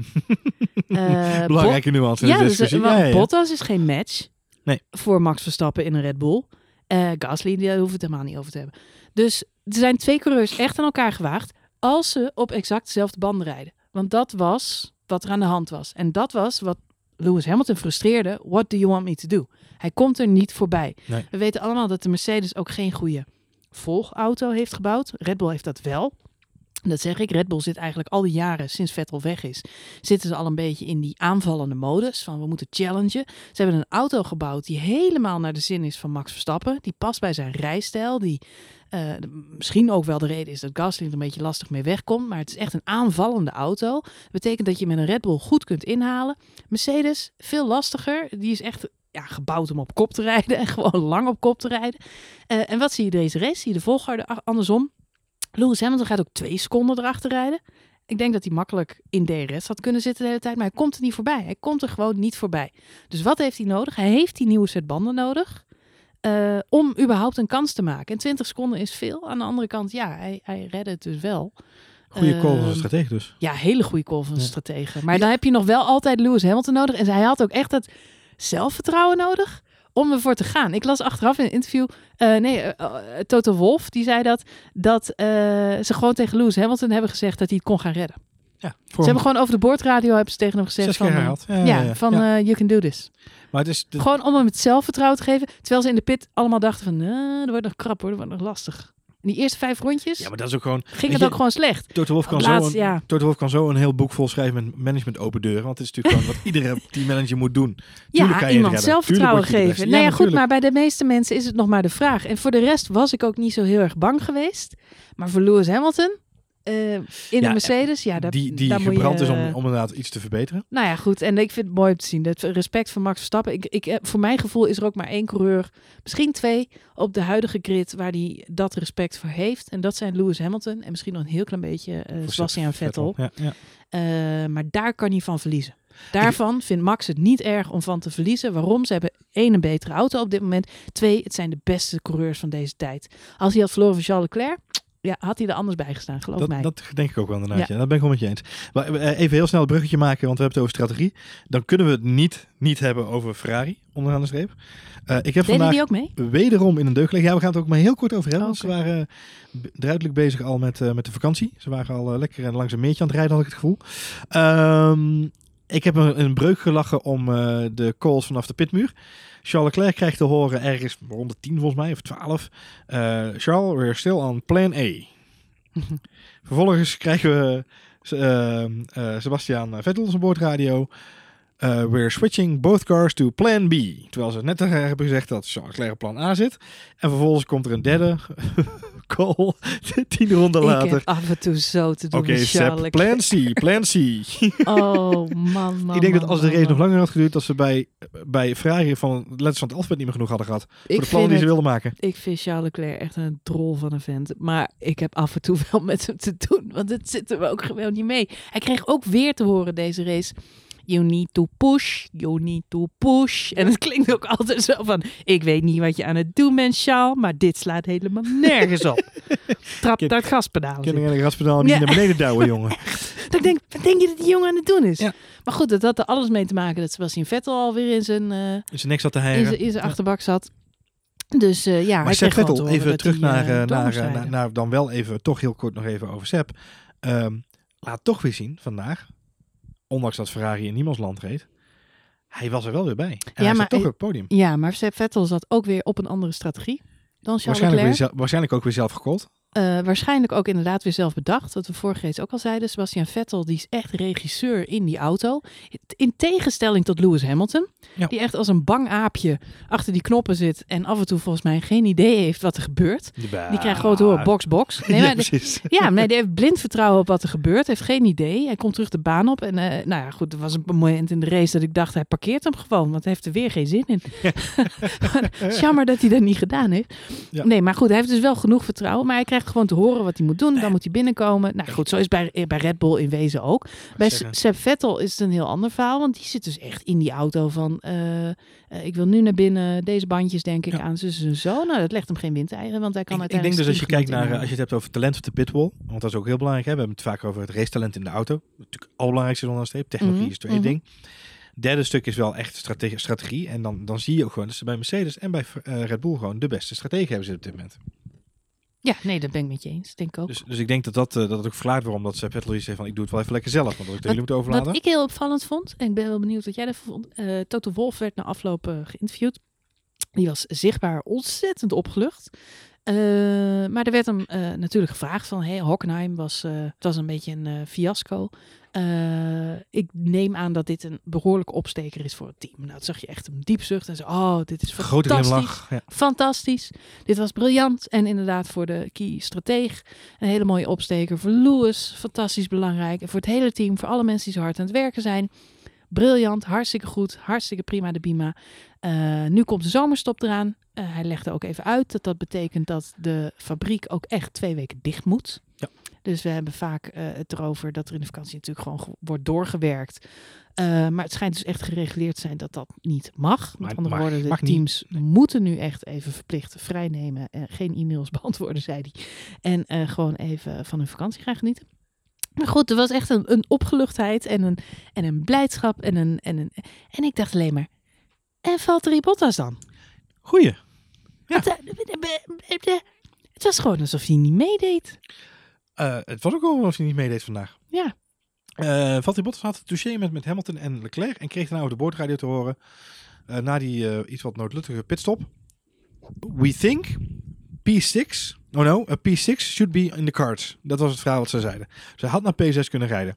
B: Belangrijke nuance
A: ja, dus,
B: ja.
A: Bottas is geen match
B: Nee.
A: voor Max Verstappen in een Red Bull. Eh Gasly, die hoeft het helemaal niet over te hebben. Dus er zijn twee coureurs echt aan elkaar gewaagd als ze op exact dezelfde banden rijden. Want dat was wat er aan de hand was. En dat was wat Lewis Hamilton frustreerde. What do you want me to do? Hij komt er niet voorbij.
B: Nee.
A: We weten allemaal dat de Mercedes ook geen goede volgauto heeft gebouwd. Red Bull heeft dat wel. Dat zeg ik. Red Bull zit eigenlijk al die jaren sinds Vettel weg is, zitten ze al een beetje in die aanvallende modus van we moeten challengen. Ze hebben een auto gebouwd die helemaal naar de zin is van Max Verstappen. Die past bij zijn rijstijl. Die eh, misschien ook wel de reden is dat Gasly er een beetje lastig mee wegkomt. Maar het is echt een aanvallende auto. Dat betekent dat je met een Red Bull goed kunt inhalen. Mercedes, veel lastiger. Die is echt ja, gebouwd om op kop te rijden en gewoon lang op kop te rijden. Eh, en wat zie je deze race? Zie je de volgorde andersom? Lewis Hamilton gaat ook twee seconden erachter rijden. Ik denk dat hij makkelijk in DRS had kunnen zitten de hele tijd, maar hij komt er niet voorbij. Hij komt er gewoon niet voorbij. Dus wat heeft hij nodig? Hij heeft die nieuwe set banden nodig eh, om überhaupt een kans te maken. En 20 seconden is veel. Aan de andere kant, ja, hij, hij redde het dus wel.
B: Goede call van
A: Ehm,
B: de stratege dus.
A: Ja, hele goede call van
B: Ja.
A: stratege. Maar dan heb je nog wel altijd Lewis Hamilton nodig. En hij had ook echt het zelfvertrouwen nodig om ervoor te gaan. Ik las achteraf in een interview, eh, nee, eh, Toto Wolf, die zei dat, dat ze gewoon tegen Lewis Hamilton hebben gezegd dat hij het kon gaan redden.
B: Ja,
A: Ze hebben gewoon over de boordradio hebben ze tegen hem gezegd
B: zes
A: van.
B: Ja,
A: ja,
B: ja, ja.
A: van you can do this.
B: Maar het is... de-
A: Gewoon om hem het zelfvertrouwen te geven. Terwijl ze in de pit allemaal dachten van, er wordt nog krap hoor, er wordt nog lastig. In die eerste vijf rondjes
B: ja, maar dat is ook gewoon...
A: ging het
B: je,
A: ook gewoon slecht.
B: Toto Wolf kan, zo een,
A: ja.
B: Toto Wolf kan zo een heel boek vol schrijven met management open deuren. Want het is natuurlijk gewoon wat iedere teammanager moet doen. Tuurlijk
A: Ja,
B: kan je het
A: iemand zelfvertrouwen geven. nou
B: Ja,
A: ja, goed, maar bij de meeste mensen is het nog maar de vraag. En voor de rest was ik ook niet zo heel erg bang geweest. Maar voor Lewis Hamilton eh, in
B: Ja,
A: de Mercedes, ja, daar,
B: die die
A: daar moet
B: gebrand
A: je,
B: is om, om inderdaad iets te verbeteren.
A: Nou ja, goed. En ik vind het mooi om te zien. Het respect voor Max Verstappen. Ik, ik, heb- voor mijn gevoel is er ook maar één coureur, misschien twee, op de huidige grid waar hij dat respect voor heeft. En dat zijn Lewis Hamilton en misschien nog een heel klein beetje eh
B: Voor
A: Sebastian Vettel.
B: Ja, ja.
A: Eh, maar daar kan hij van verliezen. Daarvan vindt Max het niet erg om van te verliezen. Waarom? Ze hebben één, een betere auto op dit moment. Twee, het zijn de beste coureurs van deze tijd. Als hij had verloren van Charles Leclerc, ja, had hij er anders bij gestaan, geloof
B: Dat,
A: mij.
B: dat denk ik ook wel inderdaad.
A: Ja.
B: Ja. Dat ben ik wel met je eens. Maar eh, even heel snel een bruggetje maken, want we hebben het over strategie. Dan kunnen we het niet, niet hebben over Ferrari, onderaan de streep. Eh, ik heb
A: Deden
B: vandaag
A: die ook mee?
B: wederom in een deuk liggen. Ja, we gaan het ook maar heel kort over hebben.
A: Oké.
B: Ze waren eh, duidelijk bezig al met, met de vakantie. Ze waren al eh, lekker langs een meertje aan het rijden, had ik het gevoel. Ehm, ik heb een, een breuk gelachen om de calls vanaf de pitmuur. Charles Leclerc krijgt te horen ergens rond de 10 volgens mij, of 12. Eh, Charles, we're still on plan A. Vervolgens krijgen we eh, Sebastian Vettel op zijn boordradio. Eh, we're switching both cars to plan B. Terwijl ze net hebben gezegd dat Charles Leclerc op plan A zit. En vervolgens komt er een derde call, tien ronden
A: Ik
B: later.
A: af en toe zo te doen
B: Oké, Seb,
A: Charles
B: plan C, plan C.
A: Oh, man, man.
B: ik denk
A: man,
B: dat als de
A: man,
B: race nog langer had geduurd, dat ze bij, bij Ferrari van letters van het alfabet niet meer genoeg hadden gehad.
A: Ik
B: voor de plannen
A: vind
B: die ze wilden maken.
A: Ik vind Charles Leclerc echt een drol van een vent. Maar ik heb af en toe wel met hem te doen. Want het zit er ook gewoon niet mee. Hij kreeg ook weer te horen deze race. You need to push, you need to push. En het klinkt ook altijd zo van... Ik weet niet wat je aan het doen bent, Charles. Maar dit slaat helemaal nergens op. Trap daar het gaspedaal.
B: Kinderen en de gaspedaal niet
A: Ja.
B: naar beneden douwen, jongen.
A: Ik denk, wat denk je dat die jongen aan het doen is?
B: Ja.
A: Maar goed, dat had er alles mee te maken dat Sebastian Vettel alweer in zijn, eh,
B: Is er niks aan te
A: in zijn, in zijn achterbak zat. Dus eh, ja,
B: Maar
A: gewoon
B: Vettel, even terug naar,
A: eh,
B: naar, naar, naar dan wel even, toch heel kort nog even over Seb. Ehm, laat toch weer zien vandaag, ondanks dat Ferrari in niemands land reed, hij was er wel weer bij. En hij
A: maar
B: toch op het podium.
A: Ja, maar Vettel zat ook weer op een andere strategie dan Charles
B: Waarschijnlijk, weer waarschijnlijk ook weer zelf gekold.
A: Eh, waarschijnlijk ook inderdaad weer zelf bedacht. Wat we vorige keer ook al zeiden. Sebastian Vettel, die is echt regisseur in die auto. In tegenstelling tot Lewis Hamilton.
B: Ja.
A: Die echt als een bang aapje achter die knoppen zit. En af en toe volgens mij geen idee heeft wat er gebeurt. Die krijgt gewoon door box, box. Nee,
B: ja,
A: maar de- ja, die heeft blind vertrouwen op wat er gebeurt. Heeft geen idee. Hij komt terug de baan op. En eh, nou ja, goed, er was een moment in de race dat ik dacht, hij parkeert hem gewoon. Want hij heeft er weer geen zin in. Jammer dat hij dat niet gedaan heeft. Nee, maar goed, hij heeft dus wel genoeg vertrouwen. Maar hij krijgt gewoon te horen wat hij moet doen. Dan moet hij binnenkomen. Nou goed, zo is bij, bij Red Bull in wezen ook. Bij. Seb Vettel is het een heel ander verhaal. Want die zit dus echt in die auto van... eh, eh, ik wil nu naar binnen. Deze bandjes denk ik
B: Ja.
A: aan zus en zo. Nou, dat legt hem geen windeieren. Want hij kan
B: Ik, ik denk dus als je kijkt naar, eh, als je het hebt over talent op de pitwall, want dat is ook heel belangrijk. Hè? We hebben het vaak over het racetalent in de auto. Natuurlijk het allerbelangrijkste onder de streep. Technologie
A: Mhm,
B: is tweede
A: mhm.
B: ding. Derde stuk is wel echt strate- strategie. En dan, dan zie je ook gewoon dat ze bij Mercedes en bij Red Bull gewoon de beste strategen hebben ze op dit moment.
A: Ja, nee, dat ben ik met je eens. Denk ik ook.
B: Dus, dus ik denk dat dat, eh, dat het ook verklaart waarom dat ze zei van ik doe het wel even lekker zelf. Want als ik jullie moet overladen.
A: Wat ik heel opvallend vond, en ik ben wel benieuwd wat jij ervan vond. eh Toto Wolff werd na afloop eh, geïnterviewd. Die was zichtbaar ontzettend opgelucht. Eh, maar er werd hem eh, natuurlijk gevraagd van, hey, Hockenheim was, eh, het was een beetje een fiasco. Ik neem aan dat dit een behoorlijke opsteker is voor het team. Nou, dat zag je echt een diep zucht en zo, oh, dit is
B: Grote
A: fantastisch.
B: Ja.
A: Fantastisch. Dit was briljant. En inderdaad voor de key strateeg een hele mooie opsteker. Voor Lewis, fantastisch belangrijk. En voor het hele team, voor alle mensen die zo hard aan het werken zijn. Briljant, hartstikke goed, hartstikke prima de Bima. Eh, nu komt de zomerstop eraan. Eh, hij legde ook even uit dat dat betekent dat de fabriek ook echt twee weken dicht moet.
B: Ja.
A: Dus we hebben vaak eh, het erover dat er in de vakantie natuurlijk gewoon ge- wordt doorgewerkt. Maar het schijnt dus echt gereguleerd te zijn dat dat niet mag. Met
B: Maar-
A: andere woorden, de
B: niet.
A: teams moeten nu echt even verplicht vrijnemen. en geen e-mails beantwoorden, zei hij. En gewoon even van hun vakantie gaan genieten. Maar goed, er was echt een, een opgeluchtheid en een, en een blijdschap. En, een, en, een, en ik dacht alleen maar, en Valtteri Bottas dan?
B: Goeie. Ja.
A: Het, eh, het was gewoon alsof hij niet meedeed.
B: Eh, het was ook al of hij niet meedeed vandaag.
A: Ja.
B: Eh Valtteri Bottas had het touché met, met Hamilton en Leclerc en kreeg daarna over de boordradio te horen na die iets wat noodluttige pitstop. We think P6, oh no, a P6 should be in the cards. Dat was het verhaal wat ze zeiden. Ze had naar P6 kunnen rijden.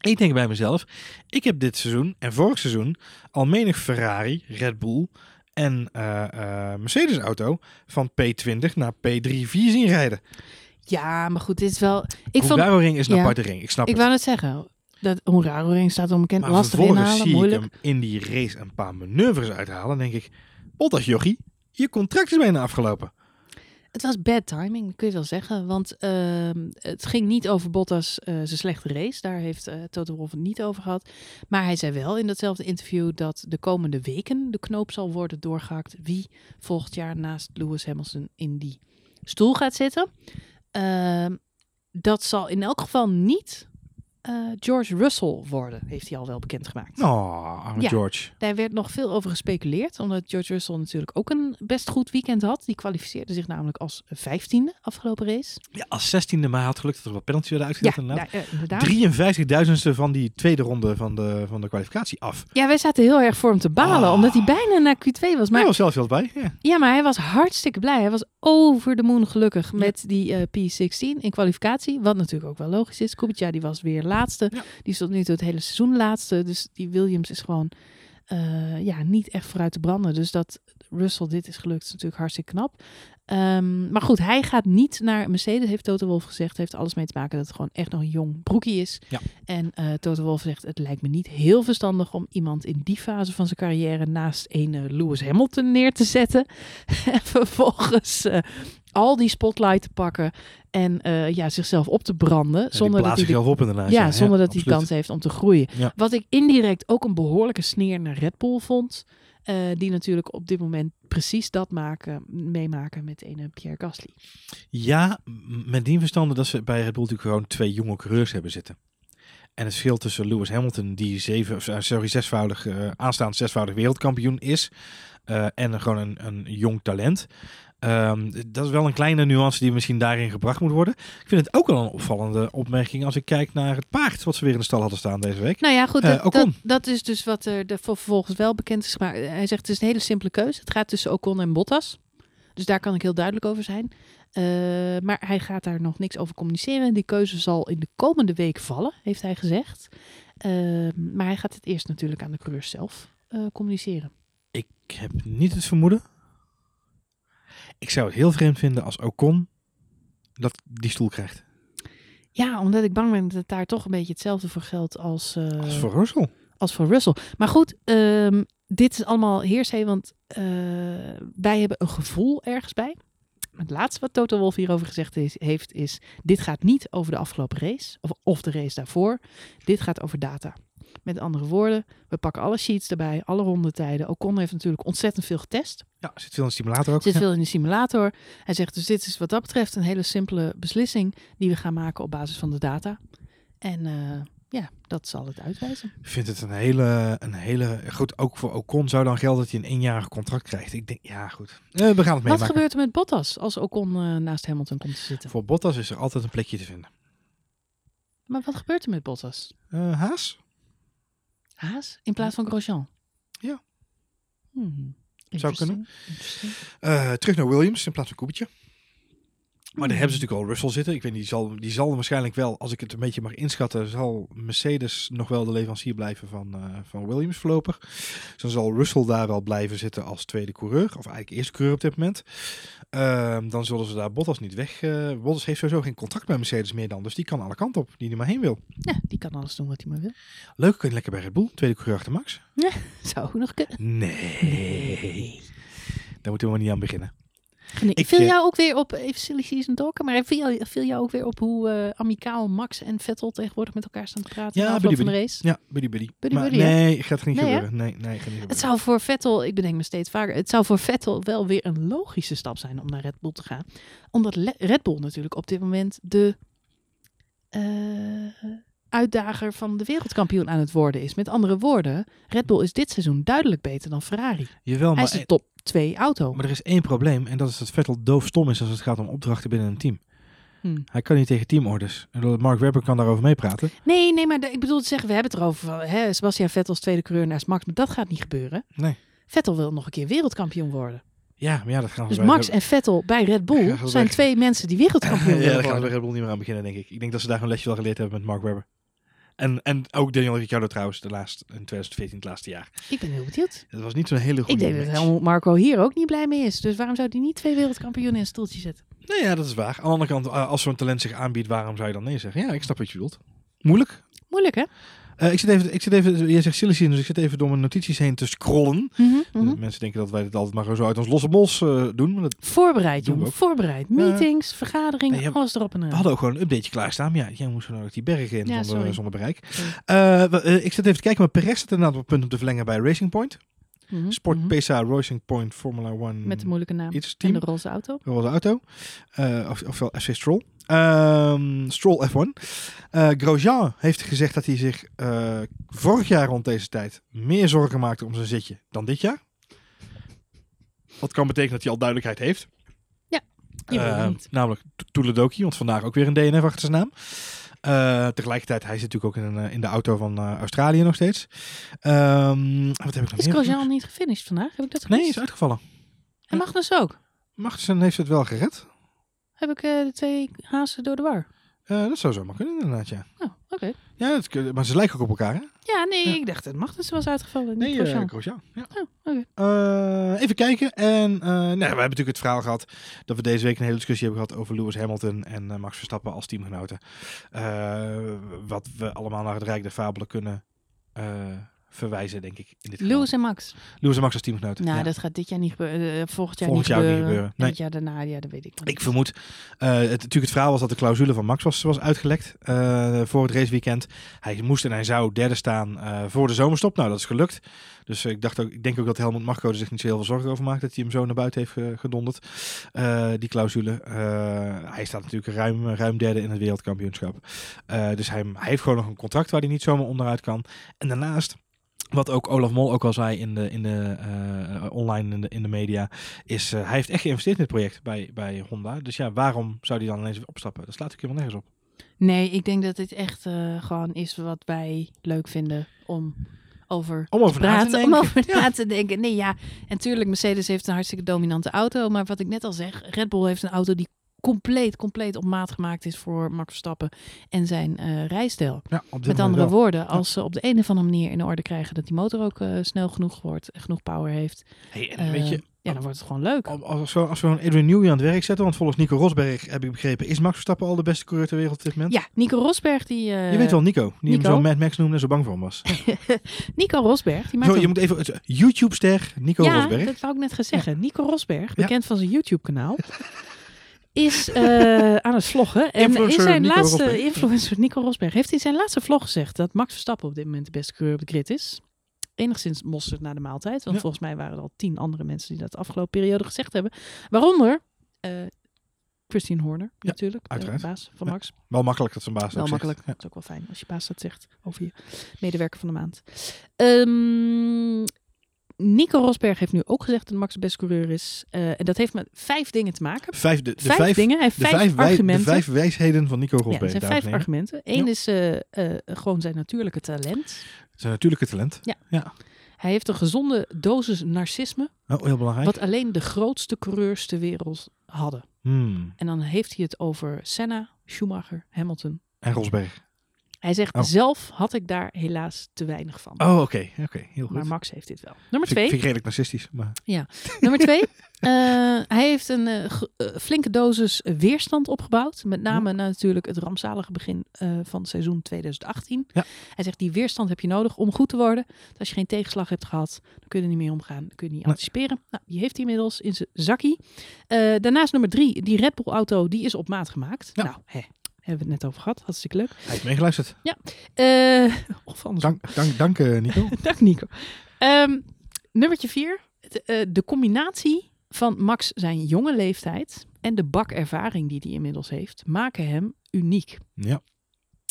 B: Ik denk bij mezelf, ik heb dit seizoen en vorig seizoen al menig Ferrari, Red Bull en eh, eh, Mercedes auto van P20 naar P3-4 zien rijden.
A: Ja, maar goed, dit is wel... Ik, vond,
B: Hungaroring is een
A: Ja.
B: aparte ring, ik snap
A: ik
B: het.
A: wou net zeggen, dat Hongaroring staat onbekend.
B: Maar
A: lastig inhalen,
B: zie
A: moeilijk.
B: ik hem in die race een paar manoeuvres uithalen. Denk ik, Bottas jochie, je contract is bijna afgelopen.
A: Het was bad timing, kun je wel zeggen. Want ehm, het ging niet over Bottas eh, zijn slechte race. Daar heeft eh Toto Wolff het niet over gehad. Maar hij zei wel in datzelfde interview dat de komende weken de knoop zal worden doorgehakt. Wie volgend jaar naast Lewis Hamilton in die stoel gaat zitten. Ehm, dat zal in elk geval niet eh, George Russell worden, heeft hij al wel bekendgemaakt.
B: Oh, arme
A: Ja.
B: George.
A: Daar werd nog veel over gespeculeerd, omdat George Russell natuurlijk ook een best goed weekend had. Die kwalificeerde zich namelijk als vijftiende afgelopen race.
B: Ja, als zestiende, maar hij had geluk dat er wat penalty werden uitgedeeld.
A: ja, eh, inderdaad.
B: 53.000ste van die tweede ronde van de, van de kwalificatie af.
A: Ja, wij zaten heel erg voor hem te balen,
B: Ah.
A: omdat hij bijna naar Q2 was.
B: Maar hij was zelfs wel bij. Ja.
A: ja, maar hij was hartstikke blij. Hij was over de moon gelukkig met die eh, P16 in kwalificatie. Wat natuurlijk ook wel logisch is. Kubica die was weer laatste.
B: Ja.
A: Die is tot nu toe het hele seizoen laatste. Dus die Williams is gewoon eh, ja, niet echt vooruit te branden. Dus dat Russell dit is gelukt is natuurlijk hartstikke knap. Ehm, maar goed, hij gaat niet naar Mercedes, heeft Toto Wolff gezegd. Heeft alles mee te maken dat het gewoon echt nog een jong broekie is.
B: Ja.
A: En eh Toto Wolff zegt, het lijkt me niet heel verstandig om iemand in die fase van zijn carrière naast een eh, Lewis Hamilton neer te zetten. en vervolgens al die spotlight te pakken en eh, ja, zichzelf op te branden.
B: Ja,
A: zonder dat hij de
B: op inderdaad.
A: ja, zonder dat hij kans heeft om te groeien.
B: Ja.
A: Wat ik indirect ook een behoorlijke sneer naar Red Bull vond. eh, die natuurlijk op dit moment precies dat maken, meemaken met een Pierre Gasly.
B: Ja, met die verstande dat ze bij Red Bull natuurlijk gewoon twee jonge coureurs hebben zitten. En het verschil tussen Lewis Hamilton, die zeven, eh, sorry, zesvoudig, eh, aanstaand zesvoudig wereldkampioen is, eh, en gewoon een, een jong talent. Ehm, dat is wel een kleine nuance die misschien daarin gebracht moet worden. Ik vind het ook wel een opvallende opmerking als ik kijk naar het paard wat ze weer in de stal hadden staan deze week.
A: Nou ja, goed,
B: Eh,
A: dat, dat, dat is dus wat er de, vervolgens wel bekend is gemaakt. Hij zegt het is een hele simpele keuze. Het gaat tussen Ocon en Bottas. Dus daar kan ik heel duidelijk over zijn. Eh, maar hij gaat daar nog niks over communiceren. Die keuze zal in de komende week vallen, heeft hij gezegd. Eh, maar hij gaat het eerst natuurlijk aan de coureurs zelf communiceren.
B: Ik heb niet het vermoeden. Ik zou het heel vreemd vinden als Ocon dat die stoel krijgt.
A: Ja, omdat ik bang ben dat het daar toch een beetje hetzelfde voor geldt als, eh,
B: Als voor Russell.
A: als voor Russell. Maar goed, ehm, dit is allemaal heersee, want eh, wij hebben een gevoel ergens bij. Het laatste wat Toto Wolff hierover gezegd is, heeft is, dit gaat niet over de afgelopen race of, of de race daarvoor. Dit gaat over data. Met andere woorden, we pakken alle sheets erbij, alle rondetijden. Ocon heeft natuurlijk ontzettend veel getest.
B: Ja, zit veel in de simulator ook.
A: Zit
B: Ja.
A: veel in de simulator. Hij zegt dus dit is wat dat betreft een hele simpele beslissing die we gaan maken op basis van de data. En eh, ja, dat zal het uitwijzen.
B: Ik vind het een hele, een hele... Goed, ook voor Ocon zou dan gelden dat hij een eenjarig contract krijgt. Ik denk, ja goed. Eh, we gaan het
A: Wat
B: meemaken.
A: gebeurt er met Bottas als Ocon eh, naast Hamilton komt te zitten?
B: Voor Bottas is er altijd een plekje te vinden.
A: Maar wat gebeurt er met Bottas?
B: Eh, Haas?
A: Haas in plaats van Grosjean?
B: Ja.
A: Hmm.
B: Zou kunnen. Eh, terug naar Williams in plaats van Kubica. Maar daar hebben ze natuurlijk al Russell zitten. Ik weet niet, die zal, die zal waarschijnlijk wel, als ik het een beetje mag inschatten, zal Mercedes nog wel de leverancier blijven van, eh, van Williams voorlopig. Dus dan zal Russell daar wel blijven zitten als tweede coureur, of eigenlijk eerste coureur op dit moment. Ehm, dan zullen ze daar Bottas niet weg. eh, Bottas heeft sowieso geen contract bij Mercedes meer dan, dus die kan alle kanten op, die hij maar heen wil.
A: Ja, die kan alles doen wat hij maar wil.
B: Leuk, kun je lekker bij Red Bull, tweede coureur achter Max.
A: Zou ook nog kunnen.
B: Nee, daar moeten we maar niet aan beginnen.
A: Nee,
B: Ik,
A: viel
B: eh,
A: jou ook weer op, even silly season talken, maar viel jou, viel jou ook weer op hoe eh, amicaal Max en Vettel tegenwoordig met elkaar staan te praten
B: Ja,
A: na
B: buddy,
A: van de race?
B: Ja, buddy buddy.
A: Buddy
B: maar
A: buddy, hè?
B: nee, gaat niet
A: Nee,
B: gebeuren. Nee, nee, gaat niet gebeuren.
A: Het zou voor Vettel, ik bedenk me steeds vaker, het zou voor Vettel wel weer een logische stap zijn om naar Red Bull te gaan. Omdat Le- Red Bull natuurlijk op dit moment de eh, uitdager van de wereldkampioen aan het worden is. Met andere woorden, Red Bull is dit seizoen duidelijk beter dan Ferrari.
B: Jawel,
A: Hij
B: maar,
A: is de top 2 auto.
B: maar er is één probleem. En dat is dat Vettel doofstom is als het gaat om opdrachten binnen een team.
A: Hm.
B: Hij kan niet tegen teamorders. En dat- Mark Webber kan daarover meepraten.
A: Nee, nee, maar ik bedoel te zeggen, we hebben het erover. Hè, Sebastian Vettel als tweede coureur naast Max, maar dat gaat niet gebeuren.
B: Nee.
A: Vettel wil nog een keer wereldkampioen worden.
B: Ja, maar ja, dat gaan we
A: Dus Max en Vettel bij Red
B: Ja,
A: Bull zijn twee mensen die wereldkampioen
B: ja,
A: willen
B: daar gaan we bij
A: worden.
B: Red Bull niet meer aan beginnen, denk ik. Ik denk dat ze daar een lesje wel geleerd hebben met Mark Webber. En, en ook Daniel Ricciardo trouwens, de laatste, in 2014, het laatste jaar.
A: Ik ben heel benieuwd.
B: Het was niet zo'n hele goede
A: Ik denk dat Marco hier ook niet blij mee is. Dus waarom zou hij niet twee wereldkampioenen in een stoeltje zetten?
B: Nee, ja, dat is waar. Aan de andere kant, eh, als zo'n talent zich aanbiedt, waarom zou je dan nee zeggen? Ja, ik snap wat je bedoelt. Moeilijk.
A: Moeilijk, hè?
B: Eh, ik zit even, ik zit even, jij zegt silly season, dus ik zit even door mijn notities heen te scrollen.
A: Mhm, mhm.
B: Mensen denken dat wij dit altijd maar zo uit ons losse bos eh, doen. Maar dat,
A: Voorbereid,
B: Doen we
A: jongen. Voorbereid. Meetings, vergaderingen,
B: Nee,
A: alles erop en
B: we
A: aan.
B: hadden ook gewoon een updateje klaarstaan. Maar ja, jij moest nou ook die bergen in
A: Ja,
B: zonder, bereik. Eh, we- eh, ik zit even te kijken, maar Perez zit inderdaad op het punt om te verlengen bij Racing Point.
A: Mhm,
B: Sport
A: mhm.
B: PESA Racing Point Formula One.
A: Met de moeilijke naam.
B: iets
A: En de roze auto.
B: De auto. Eh, of, ofwel FC Stroll. Ehm, Stroll F1. Eh, Grosjean heeft gezegd dat hij zich eh, vorig jaar rond deze tijd meer zorgen maakte om zijn zitje dan dit jaar. Wat kan betekenen dat hij al duidelijkheid heeft.
A: Het niet.
B: namelijk Toeledoki, want vandaag ook weer een DNF achter zijn naam. Eh, tegelijkertijd, hij zit natuurlijk ook in, een, in de auto van Australië nog steeds. Ehm, wat heb ik nog
A: Is? Grosjean niet gefinished vandaag? Heb ik dat
B: Nee, hij
A: gemist?
B: is uitgevallen.
A: En Magnus ook.
B: Magnussen heeft het wel gered.
A: Heb ik eh, de twee hazen door de war?
B: Eh, dat zou zomaar kunnen inderdaad, ja.
A: Oh, oké.
B: ja dat, maar ze lijken ook op elkaar, hè?
A: Ja, nee,
B: Ja.
A: ik dacht dat Magnus was uitgevallen. Niet
B: Nee,
A: Grosjean.
B: Grosjean. Ja.
A: Oh,
B: even kijken. En eh, nou, we hebben natuurlijk het verhaal gehad dat we deze week een hele discussie hebben gehad over Lewis Hamilton en Max Verstappen als teamgenoten. Wat we allemaal naar het Rijk der Fabelen kunnen verwijzen, denk ik. In dit geval.
A: Lewis en Max.
B: Lewis en Max als teamgenoten.
A: Nou,
B: ja.
A: dat gaat dit jaar niet gebeuren. eh, volgend jaar
B: Volgend
A: niet
B: jaar niet
A: gebeuren.
B: gebeuren,
A: En
B: nee.
A: het jaar daarna, ja, dat weet ik nog
B: Ik vermoed, eh, het, natuurlijk het verhaal was dat de clausule van Max was, was uitgelekt eh, voor het raceweekend. Hij moest en hij zou derde staan voor de zomerstop. Nou, dat is gelukt. Dus ik, dacht ook, ik denk ook dat Helmut Marko er zich niet zo heel veel zorgen over maakt dat hij hem zo naar buiten heeft gedonderd. Die clausule. Hij staat natuurlijk ruim, ruim derde in het wereldkampioenschap. Dus hij, hij heeft gewoon nog een contract waar hij niet zomaar onderuit kan. En daarnaast... Wat ook Olaf Mol ook al zei in de, in de, eh, online in de, in de media, is eh, hij heeft echt geïnvesteerd in dit project bij, bij Honda. Dus ja, waarom zou hij dan ineens opstappen? Dat slaat natuurlijk helemaal nergens op.
A: Nee, ik denk dat dit echt eh, gewoon is wat wij leuk vinden om over
B: Om over
A: te praten. Om over
B: Ja.
A: na te denken. Nee, ja. En tuurlijk, Mercedes heeft een hartstikke dominante auto. Maar wat ik net al zeg, Red Bull heeft een auto die compleet, compleet op maat gemaakt is voor Max Verstappen en zijn eh, rijstijl.
B: Ja,
A: Met andere
B: wel.
A: woorden, als ze op de een of andere manier in orde krijgen dat die motor ook eh, snel genoeg wordt, genoeg power heeft,
B: Hey, en
A: eh,
B: weet je,
A: ja, dan wordt het gewoon leuk.
B: als, als, we, als we een Adrian Newey aan het werk zetten, want volgens Nico Rosberg heb ik begrepen, is Max Verstappen al de beste coureur ter wereld op dit moment?
A: Ja, Nico Rosberg, die... eh,
B: Je weet wel, Nico, die
A: Nico?
B: hem zo Mad Max noemde en zo bang voor hem was.
A: Nico Rosberg, die maakt
B: Zo,
A: een-
B: je moet even, YouTube-ster Nico
A: ja,
B: Rosberg.
A: dat wou ik net gaan zeggen. Nico Rosberg,
B: Ja.
A: bekend van zijn YouTube-kanaal, is eh, aan het vloggen. En in zijn
B: Nico
A: laatste
B: Rosberg.
A: influencer Nico Rosberg heeft in zijn laatste vlog gezegd dat Max Verstappen op dit moment de beste coureur op de grid is. Enigszins mosterd na de maaltijd. Want
B: Ja.
A: volgens mij waren er al tien andere mensen die dat de afgelopen periode gezegd hebben. Waaronder eh Christian Horner,
B: Ja,
A: natuurlijk. De
B: uiteraard.
A: baas van
B: Ja.
A: Max.
B: Wel makkelijk dat zijn baas
A: Wel makkelijk. Dat is ook wel fijn als je baas dat zegt over je medewerker van de maand. Ehm, Nico Rosberg heeft nu ook gezegd dat Max de beste coureur is. Eh, en dat heeft met vijf dingen te maken.
B: Vijf, de, de
A: vijf,
B: vijf,
A: dingen. Hij vijf,
B: vijf, wij- de
A: argumenten.
B: vijf wijsheden van Nico
A: ja,
B: Rosberg.
A: er zijn vijf argumenten. Eén
B: Ja.
A: is eh, eh, gewoon zijn natuurlijke talent.
B: Zijn natuurlijke talent.
A: Hij heeft een gezonde dosis narcisme,
B: Oh, heel belangrijk.
A: wat alleen de grootste coureurs ter wereld hadden.
B: Hmm.
A: En dan heeft hij het over Senna, Schumacher, Hamilton.
B: En Rosberg.
A: Hij zegt,
B: Oh.
A: zelf had ik daar helaas te weinig van.
B: Oh, oké. Oké, heel goed.
A: Maar Max heeft dit wel. Nummer twee.
B: vind ik redelijk narcistisch. Maar...
A: Nummer twee. eh, hij heeft een eh, eh, flinke dosis weerstand opgebouwd. Met name natuurlijk het rampzalige begin eh, van het seizoen 2018.
B: Ja.
A: Hij zegt die weerstand heb je nodig om goed te worden. Dus als je geen tegenslag hebt gehad, dan kun je er niet meer omgaan. Dan kun je niet
B: Nee.
A: anticiperen. Nou, die heeft hij inmiddels in zijn zakkie. Daarnaast nummer drie. Die Red Bull auto, die is op maat gemaakt.
B: Ja.
A: Nou, hè, hebben we het net over gehad. Hartstikke leuk.
B: Hij heeft meegeluisterd.
A: Eh, of anders.
B: Dank, dank, dank eh, Nico.
A: Dank Nico. Ehm, nummertje vier. De, eh, de combinatie van Max zijn jonge leeftijd en de bakervaring die hij inmiddels heeft, maken hem uniek.
B: Ja.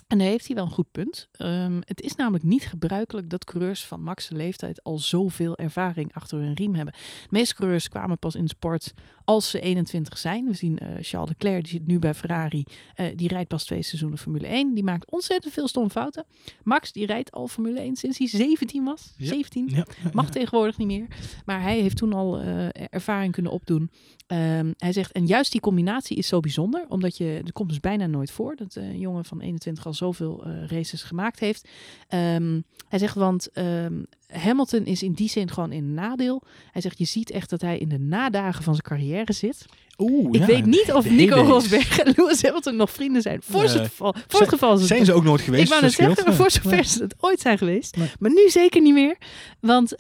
A: En daar heeft hij wel een goed punt. Ehm, het is namelijk niet gebruikelijk dat coureurs van Max' leeftijd al zoveel ervaring achter hun riem hebben. De meeste coureurs kwamen pas in sport als ze 21 zijn. We zien eh, Charles Leclerc, die zit nu bij Ferrari. Eh, die rijdt pas twee seizoenen Formule 1. Die maakt ontzettend veel stomme fouten. Max, die rijdt al Formule 1 sinds hij 17 was.
B: Ja.
A: 17.
B: Ja.
A: Mag tegenwoordig niet meer. Maar hij heeft toen al eh, ervaring kunnen opdoen. Ehm, hij zegt, en juist die combinatie is zo bijzonder. Omdat je, het komt dus bijna nooit voor dat een jongen van 21 al zoveel eh, races gemaakt heeft. Ehm, hij zegt, want ehm, Hamilton is in die zin gewoon in een nadeel. Hij zegt, je ziet echt dat hij in de nadagen van zijn carrière zit.
B: Oeh,
A: Ik
B: ja,
A: weet niet of Nico. Rosberg en Lewis Hamilton nog vrienden zijn. Voor,
B: Nee.
A: het, geval, voor het geval
B: Zijn ze ook nooit geweest?
A: ik wou net zeggen,
B: scheelt.
A: voor zover ze het ooit zijn geweest.
B: Nee.
A: Maar nu zeker niet meer. Want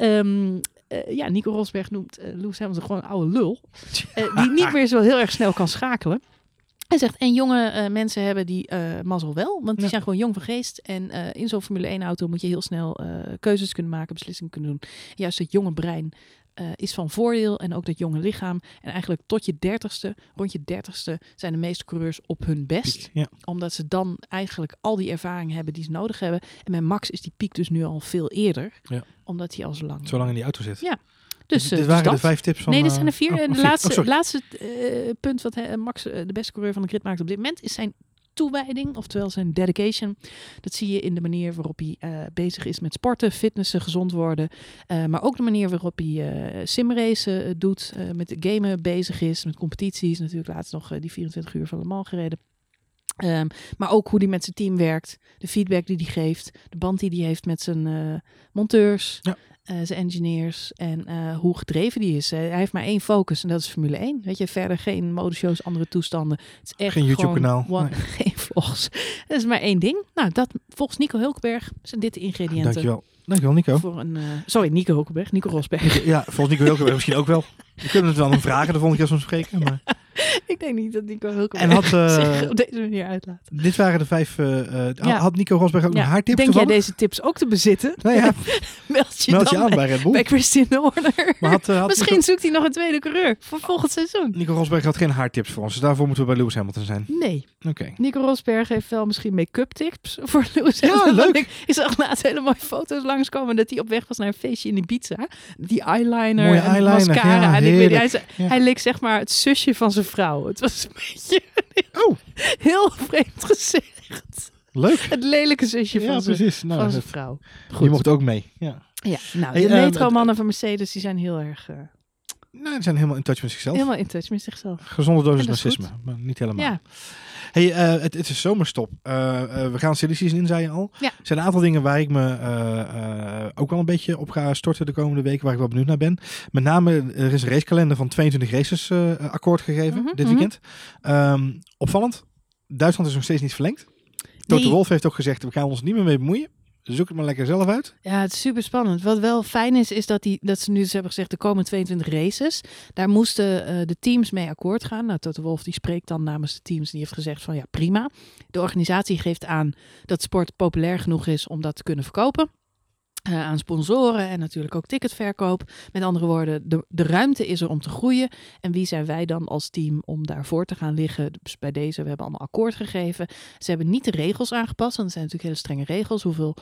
A: eh, ja, Nico Rosberg noemt eh Lewis Hamilton gewoon een oude lul. eh, die niet meer zo heel erg snel kan schakelen. Hij zegt, en jonge mensen hebben die mazzel wel. Want die
B: Ja.
A: zijn gewoon jong van geest. En in zo'n Formule 1 auto moet je heel snel keuzes kunnen maken, beslissingen kunnen doen. Juist het jonge brein eh, is van voordeel. En ook dat jonge lichaam. En eigenlijk tot je dertigste, rond je dertigste, zijn de meeste coureurs op hun best
B: Ja.
A: omdat ze dan eigenlijk al die ervaring hebben die ze nodig hebben. En bij Max is die piek dus nu al veel eerder.
B: Ja.
A: Omdat hij al zo lang...
B: Zolang in die auto zit.
A: Ja, Dus,
B: dit
A: eh, dus
B: waren
A: dat.
B: de vijf tips van...
A: nee, dit
B: eh,
A: zijn er vier.
B: oh,
A: en
B: oh,
A: de
B: vier.
A: laatste,
B: Oh,
A: laatste punt wat Max de beste coureur van de grid maakt op dit moment is zijn toewijding, oftewel zijn dedication. Dat zie je in de manier waarop hij eh, bezig is met sporten, fitnessen, gezond worden. Eh, maar ook de manier waarop hij eh simracen doet, met gamen bezig is, met competities. Natuurlijk laatst nog die 24 uur van Le Mans gereden. Ehm, maar ook hoe hij met zijn team werkt, de feedback die hij geeft, de band die hij heeft met zijn eh, monteurs,
B: Ja.
A: eh, zijn engineers en eh, hoe gedreven die is. Hij heeft maar één focus en dat is Formule 1. Weet je, verder geen modeshows, andere toestanden. Het is echt
B: Geen YouTube-kanaal.
A: Geen vlogs. Dat is maar één ding. Nou, dat volgens Nico Hulkenberg zijn dit de ingrediënten
B: Dankjewel. Dankjewel, Nico.
A: voor een. sorry, Nico Hulkenberg, Nico Rosberg.
B: Ja, volgens Nico Hulkenberg misschien ook wel. We kunnen het wel hem vragen de volgende keer hem spreken. Maar...
A: Ik denk niet dat Nico Hulkenberg
B: En had, eh,
A: zich op deze manier uitlaat.
B: Dit waren de vijf... eh, eh,
A: Ja.
B: Had Nico Rosberg ook
A: Ja,
B: nog haartips
A: Denk jij deze tips ook te bezitten?
B: Nou ja,
A: Meld je
B: meld je
A: dan
B: aan
A: bij,
B: bij Red Bull.
A: bij Christian Horner.
B: Maar had, eh, had
A: Misschien
B: Nico,
A: zoekt hij nog een tweede coureur voor volgend seizoen.
B: Nico Rosberg had geen haartips voor ons. Dus daarvoor moeten we bij Lewis Hamilton zijn.
A: Nee,
B: Oké.
A: Nico Rosberg heeft wel misschien make-up tips voor Lewis
B: Ja,
A: Hamilton.
B: leuk.
A: Ik, ik zag laatst hele mooie foto's langskomen dat hij op weg was naar een feestje in Ibiza. Die eyeliner
B: Mooie
A: en
B: eyeliner,
A: mascara. en ik weet, hij, hij leek zeg maar het zusje van zijn vrouw. Het was een beetje
B: Oh,
A: heel vreemd gezicht.
B: leuk.
A: Het lelijke zusje
B: Ja,
A: van zijn
B: precies. Nou,
A: van zijn vrouw.
B: je mocht ook mee. Ja.
A: Ja, nou, de
B: ehm,
A: metromannen van Mercedes die zijn heel erg... eh,
B: Nou, ze zijn helemaal in touch met zichzelf.
A: Helemaal in touch met zichzelf.
B: Gezonde dosis narcisme, maar niet helemaal.
A: Ja,
B: Hey, eh, het, het is zomerstop. Eh, eh, we gaan season in, zei je al.
A: Ja.
B: Er zijn een aantal dingen waar ik me ook wel een beetje op ga storten de komende weken, waar ik wel benieuwd naar ben. Met name, er is een racekalender van 22 races akkoord gegeven
A: Mhm,
B: dit
A: mhm.
B: weekend. Ehm, opvallend, Duitsland is nog steeds niet verlengd. Toto
A: Nee.
B: Wolf heeft ook gezegd, we gaan ons niet meer mee bemoeien. Zoek het maar lekker zelf uit.
A: Ja, het is super spannend. Wat wel fijn is, is dat, die, dat ze nu dus hebben gezegd, de komende 22 races, daar moesten eh, de teams mee akkoord gaan. Nou, Toto Wolf die spreekt dan namens de teams en die heeft gezegd van ja, prima. De organisatie geeft aan dat sport populair genoeg is om dat te kunnen verkopen. Eh, aan sponsoren en natuurlijk ook ticketverkoop. Met andere woorden, de, de ruimte is er om te groeien. En wie zijn wij dan als team om daarvoor te gaan liggen? Dus bij deze, we hebben allemaal akkoord gegeven. Ze hebben niet de regels aangepast, want er zijn natuurlijk hele strenge regels. Hoeveel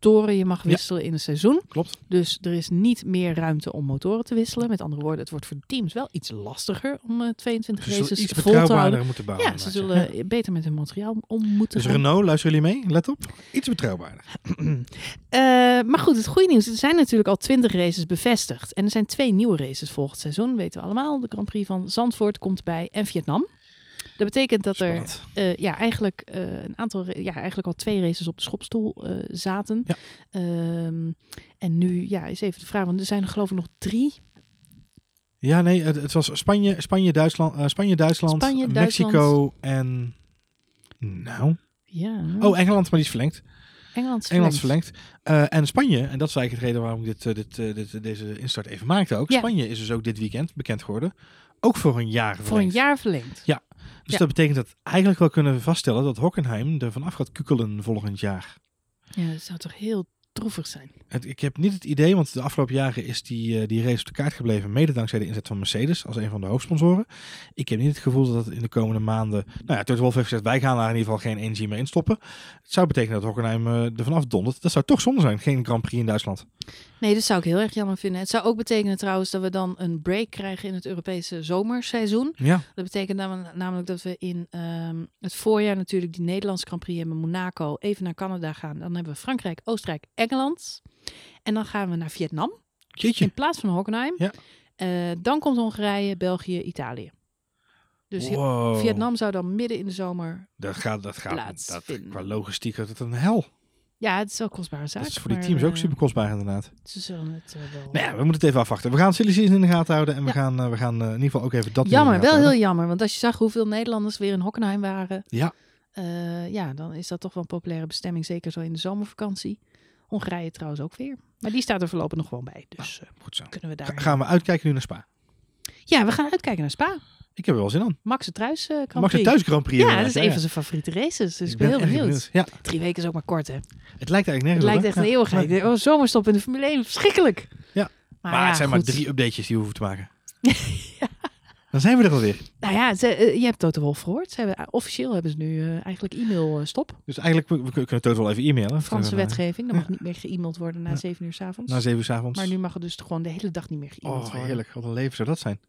A: motoren je mag
B: Ja.
A: wisselen in een seizoen.
B: Klopt.
A: Dus er is niet meer ruimte om motoren te wisselen. Met andere woorden, het wordt voor de teams wel iets lastiger om eh, 22
B: Ze zullen
A: races
B: iets
A: vol te houden.
B: moeten bouwen.
A: Ja, ze zullen beter met hun materiaal om moeten
B: Dus
A: gaan.
B: Renault, luisteren jullie mee? Let op. Iets betrouwbaarder.
A: Eh, maar goed, het goede nieuws. Er zijn natuurlijk al 20 races bevestigd. En er zijn twee nieuwe races volgend seizoen. Weten we allemaal. De Grand Prix van Zandvoort komt bij en Vietnam. Dat betekent dat er eh, ja, eigenlijk, eh, een aantal, ja, eigenlijk al twee races op de schopstoel eh, zaten.
B: Ja.
A: Ehm, en nu ja, is even de vraag, want er zijn er geloof ik nog drie.
B: Ja, nee, het, het was Spanje, Spanje, Duitsland, Spanje, Duitsland,
A: Spanje,
B: Mexico en... Nou...
A: Ja,
B: Oh, Engeland, maar die is verlengd.
A: Engeland is
B: Engeland is
A: verlengd.
B: verlengd. En Spanje, en dat is eigenlijk het reden waarom ik dit, dit, dit, deze instart even maakte ook.
A: Ja.
B: Spanje is dus ook dit weekend bekend geworden. Ook voor een jaar
A: Voor een
B: verlengd.
A: jaar verlengd.
B: Dus
A: Ja.
B: dat betekent dat eigenlijk wel kunnen vaststellen dat Hockenheim er vanaf gaat kukelen volgend jaar.
A: Ja, dat zou toch heel droevig zijn.
B: Het, ik heb niet het idee, want de afgelopen jaren is die, eh, die race op de kaart gebleven, mede dankzij de inzet van Mercedes als een van de hoofdsponsoren. Ik heb niet het gevoel dat het in de komende maanden. Nou ja, Toto Wolff heeft gezegd: wij gaan daar in ieder geval geen energie meer in stoppen. Het zou betekenen dat Hockenheim eh, er vanaf dondert. Dat zou toch zonde zijn, geen Grand Prix in Duitsland.
A: Nee, dat zou ik heel erg jammer vinden. Het zou ook betekenen trouwens dat we dan een break krijgen in het Europese zomerseizoen.
B: Ja,
A: Dat betekent nam- namelijk dat we in ehm, het voorjaar natuurlijk die Nederlandse Grand Prix hebben, Monaco, even naar Canada gaan. Dan hebben we Frankrijk, Oostenrijk, Engeland. En dan gaan we naar Vietnam
B: jeetje.
A: in plaats van Hockenheim.
B: Ja.
A: Eh, dan komt Hongarije, België, Italië. Dus
B: Wow.
A: Vietnam zou dan midden in de zomer.
B: Dat gaat, dat gaat dat, qua logistiek is het een hel.
A: Ja, het is wel kostbare zaak.
B: Dat is voor die
A: maar,
B: teams ook
A: eh,
B: super kostbaar inderdaad.
A: Ze zullen het eh, wel.
B: Nou ja, we moeten het even afwachten. We gaan silly season in de gaten houden en we gaan, eh, we gaan in ieder geval ook even dat
A: Jammer, wel heel jammer. Want als je zag hoeveel Nederlanders weer in Hockenheim waren.
B: Ja.
A: ja, dan is dat toch wel een populaire bestemming. Zeker zo in de zomervakantie. Hongarije trouwens ook weer. Maar die staat er voorlopig nog gewoon bij. Dus eh,
B: Goed zo.
A: kunnen we daar...
B: Ga- gaan we uitkijken nu naar Spa.
A: Ja, we gaan uitkijken naar Spa.
B: Ik heb er wel zin aan.
A: Max de Truis eh Grand
B: je
A: Prix.
B: thuis Grand Prix
A: Ja, dat is een van zijn favoriete races. Dus ik ben, heel benieuwd.
B: Ja,
A: Drie weken is ook maar kort, hè?
B: het lijkt eigenlijk
A: Het
B: nergens
A: lijkt
B: op,
A: echt een
B: Ja.
A: eeuwigheid. Oh, zomerstop in de Formule 1. Verschrikkelijk.
B: Ja.
A: Maar,
B: Maar
A: ja,
B: het zijn
A: goed.
B: maar drie updatejes die we hoeven te maken. Dan zijn we er alweer.
A: Nou ja, ze, eh, je hebt Toto Wolf gehoord. Ze hebben, officieel hebben ze nu eh, eigenlijk e-mail stop.
B: Dus eigenlijk, we, we kunnen het wel even e-mailen.
A: Franse wetgeving. Er mag niet meer ge-mailed worden na
B: Ja.
A: 7 uur s avonds.
B: Na zeven uur 's avonds.
A: Maar nu mag het dus gewoon de hele dag niet meer ge-mailed
B: Oh,
A: worden.
B: heerlijk. Wat een leven zou dat zijn.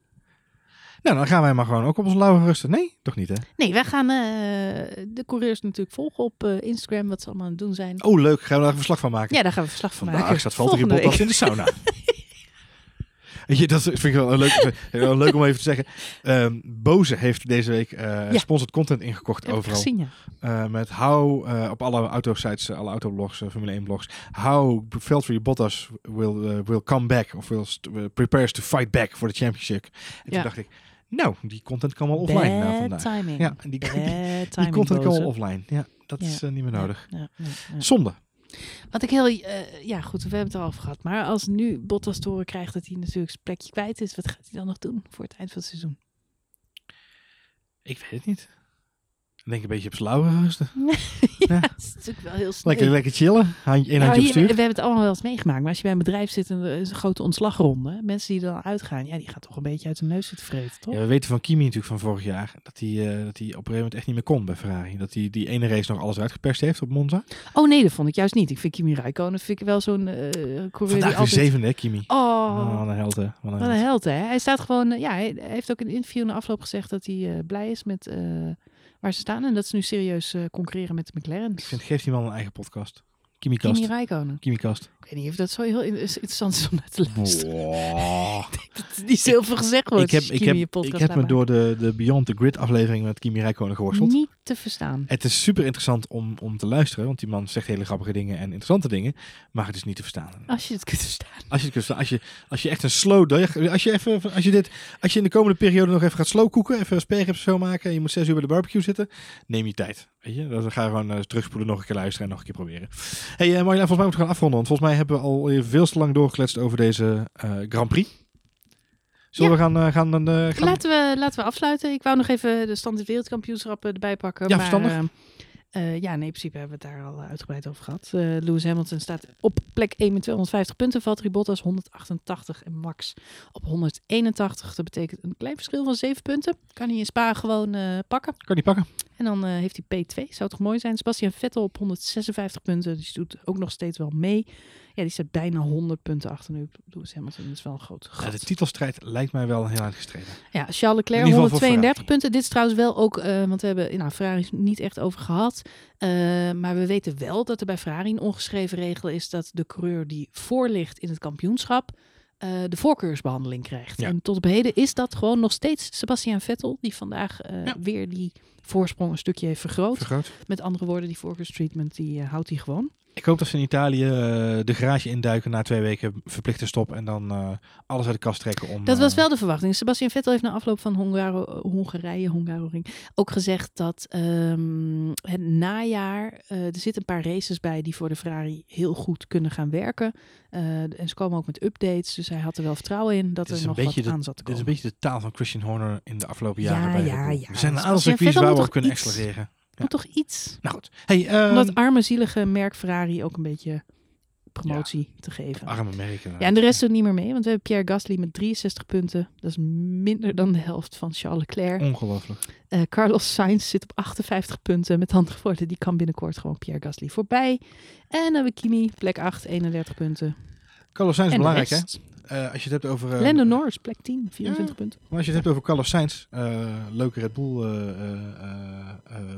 B: Nou, dan gaan wij maar gewoon ook op onze lauwe rusten. Nee, toch niet, hè?
A: Nee, wij gaan eh, de coureurs natuurlijk volgen op eh, Instagram. Wat ze allemaal aan het doen zijn.
B: Oh, leuk. Gaan we daar een verslag van maken?
A: Ja, daar gaan we verslag van
B: Vandaag
A: maken.
B: staat Valtteri Bottas in de sauna. Je, dat vind ik wel leuk, wel leuk om even te zeggen. Ehm Boze heeft deze week
A: Ja.
B: sponsored content ingekocht
A: Heb
B: overal.
A: gezien, ja.
B: Met how, op alle autosites, alle autoblogs, Formule 1 blogs, how Valtteri Bottas will, will come back, of will prepares to fight back for the championship. En
A: Ja.
B: toen dacht ik, nou, die content kan wel offline na
A: Bad
B: vandaag.
A: timing.
B: Ja, die, die, die content kan wel offline. Ja, dat
A: Ja.
B: is eh, niet meer nodig.
A: Ja.
B: Zonde.
A: Wat ik heel... eh, ja, goed, we hebben het erover gehad. Maar als nu Bottas te horen krijgt dat hij natuurlijk zijn plekje kwijt is... wat gaat hij dan nog doen voor het eind van het seizoen?
B: Ik weet het niet. Ik denk een beetje op z'n lauwe rusten.
A: ja, is natuurlijk wel heel snel.
B: Lekker, lekker chillen. Handje, één
A: Ja,
B: handje op
A: we hebben het allemaal wel eens meegemaakt. Maar als je bij een bedrijf zit en er is een grote ontslagronde. Mensen die er dan uitgaan, ja, die gaat toch een beetje uit de neus zitten vreten, toch?
B: Ja, we weten van Kimi natuurlijk van vorig jaar dat hij, eh, dat hij op een gegeven moment echt niet meer kon bij Ferrari. Dat hij die ene race nog alles uitgeperst heeft op Monza.
A: Oh nee, dat vond ik juist niet. Ik vind Kimi Räikkönen vind ik wel zo'n eh coureur
B: Vandaag
A: altijd...
B: zevende, hè, Kimi.
A: Oh,
B: Oh, wat een held, hè. Wat een
A: wat een
B: held.
A: hè? Hij staat gewoon... eh, ja, hij heeft ook in een interview na afloop gezegd dat hij blij is met waar ze staan. En dat ze nu serieus eh, concurreren met de McLaren.
B: Ik vind, geef die man een eigen podcast. Kimi Kast.
A: Kimi Räikkönen.
B: Kimi Kast.
A: Ik weet niet of dat zo heel in- interessant is om naar te luisteren.
B: Wow.
A: Dat er niet zo veel gezegd wordt.
B: ik heb, ik heb, ik me door de, de Beyond the Grid aflevering met Kimi Räikkönen geworsteld.
A: Niet te verstaan.
B: Het is super interessant om, om te luisteren, want die man zegt hele grappige dingen en interessante dingen, maar het is niet te verstaan.
A: Als je het kunt verstaan.
B: Als je, het kunt verstaan, als je, als je echt een slow, als je, even, als je dit, als je in de komende periode nog even gaat slow koeken, even sperrips zo maken en je moet zes uur bij de barbecue zitten, neem je tijd. Weet je, dan ga je gewoon eh, terugspoelen, nog een keer luisteren en nog een keer proberen. Hey uh, Marjolein, volgens mij moeten we gaan afronden, want volgens mij hebben we al veel te lang doorgekletst over deze uh, Grand Prix. Zullen
A: Ja.
B: we gaan, uh, gaan, gaan...
A: Laten, we, laten we afsluiten. Ik wou nog even de stand in het wereldkampioenschap eh, erbij pakken.
B: Ja,
A: maar,
B: verstandig.
A: Eh, eh, ja, nee, in principe hebben we het daar al uitgebreid over gehad. Eh, Lewis Hamilton staat op plek 1 met 250 punten. Valtteri Bottas 188 en Max op 181. Dat betekent een klein verschil van 7 punten. Kan hij in Spa gewoon eh, pakken.
B: Kan die pakken?
A: En dan eh, heeft hij P2. Zou toch mooi zijn? Sebastian Vettel op 156 punten. Dus die doet ook nog steeds wel mee. Ja, die staat bijna 100 punten achter nu. Lewis Hamilton dat is wel een groot gat.
B: Ja, de titelstrijd lijkt mij wel heel uitgestreden.
A: Ja, Charles Leclerc
B: In ieder geval voor
A: 132 punten. Dit is trouwens wel ook, eh, want we hebben nou, Ferrari niet echt over gehad. Eh, maar we weten wel dat er bij Ferrari een ongeschreven regel is dat de coureur die voor ligt in het kampioenschap eh, de voorkeursbehandeling krijgt.
B: Ja.
A: En tot op heden is dat gewoon nog steeds Sebastian Vettel, die vandaag
B: Ja.
A: weer die voorsprong een stukje heeft vergroot.
B: Vergroot.
A: Met andere woorden, die voorkeurstreatment, die houdt hij gewoon.
B: Ik hoop dat ze in Italië eh, de garage induiken na twee weken verplichte stop en dan eh, alles uit de kast trekken om.
A: Dat was
B: eh,
A: wel de verwachting. Sebastian Vettel heeft na afloop van Hongaro, Hongarije, Hongaroring, ook gezegd dat ehm, het najaar, er zitten een paar races bij die voor de Ferrari heel goed kunnen gaan werken. En ze komen ook met updates, dus hij had er wel vertrouwen in dat er nog wat
B: de-
A: aan zat te
B: Dit is
A: komen.
B: een beetje de taal van Christian Horner in de afgelopen
A: Ja,
B: jaren. bij
A: ja,
B: Red Bull.
A: ja.
B: Er zijn een
A: Dus
B: aantal circuits waar we op kunnen
A: iets-
B: accelereren.
A: Moet toch iets
B: Nou goed. Hey,
A: om
B: ehm,
A: dat arme zielige merk Ferrari ook een beetje promotie te geven.
B: arme merken.
A: Ja, en de rest doet niet meer mee, want we hebben Pierre Gasly met 63 punten. Dat is minder dan de helft van Charles Leclerc.
B: Ongelooflijk.
A: Eh, Carlos Sainz zit op 58 punten. Met andere woorden, die kan binnenkort gewoon Pierre Gasly voorbij. En dan hebben we Kimi, plek 8, 31 punten.
B: Carlos Sainz is belangrijk, hè? Eh, als je het hebt over. eh,
A: Lando Norris, plek 10, 24 punten.
B: Maar als je het hebt over Carlos Sainz, eh, leuke Red Bull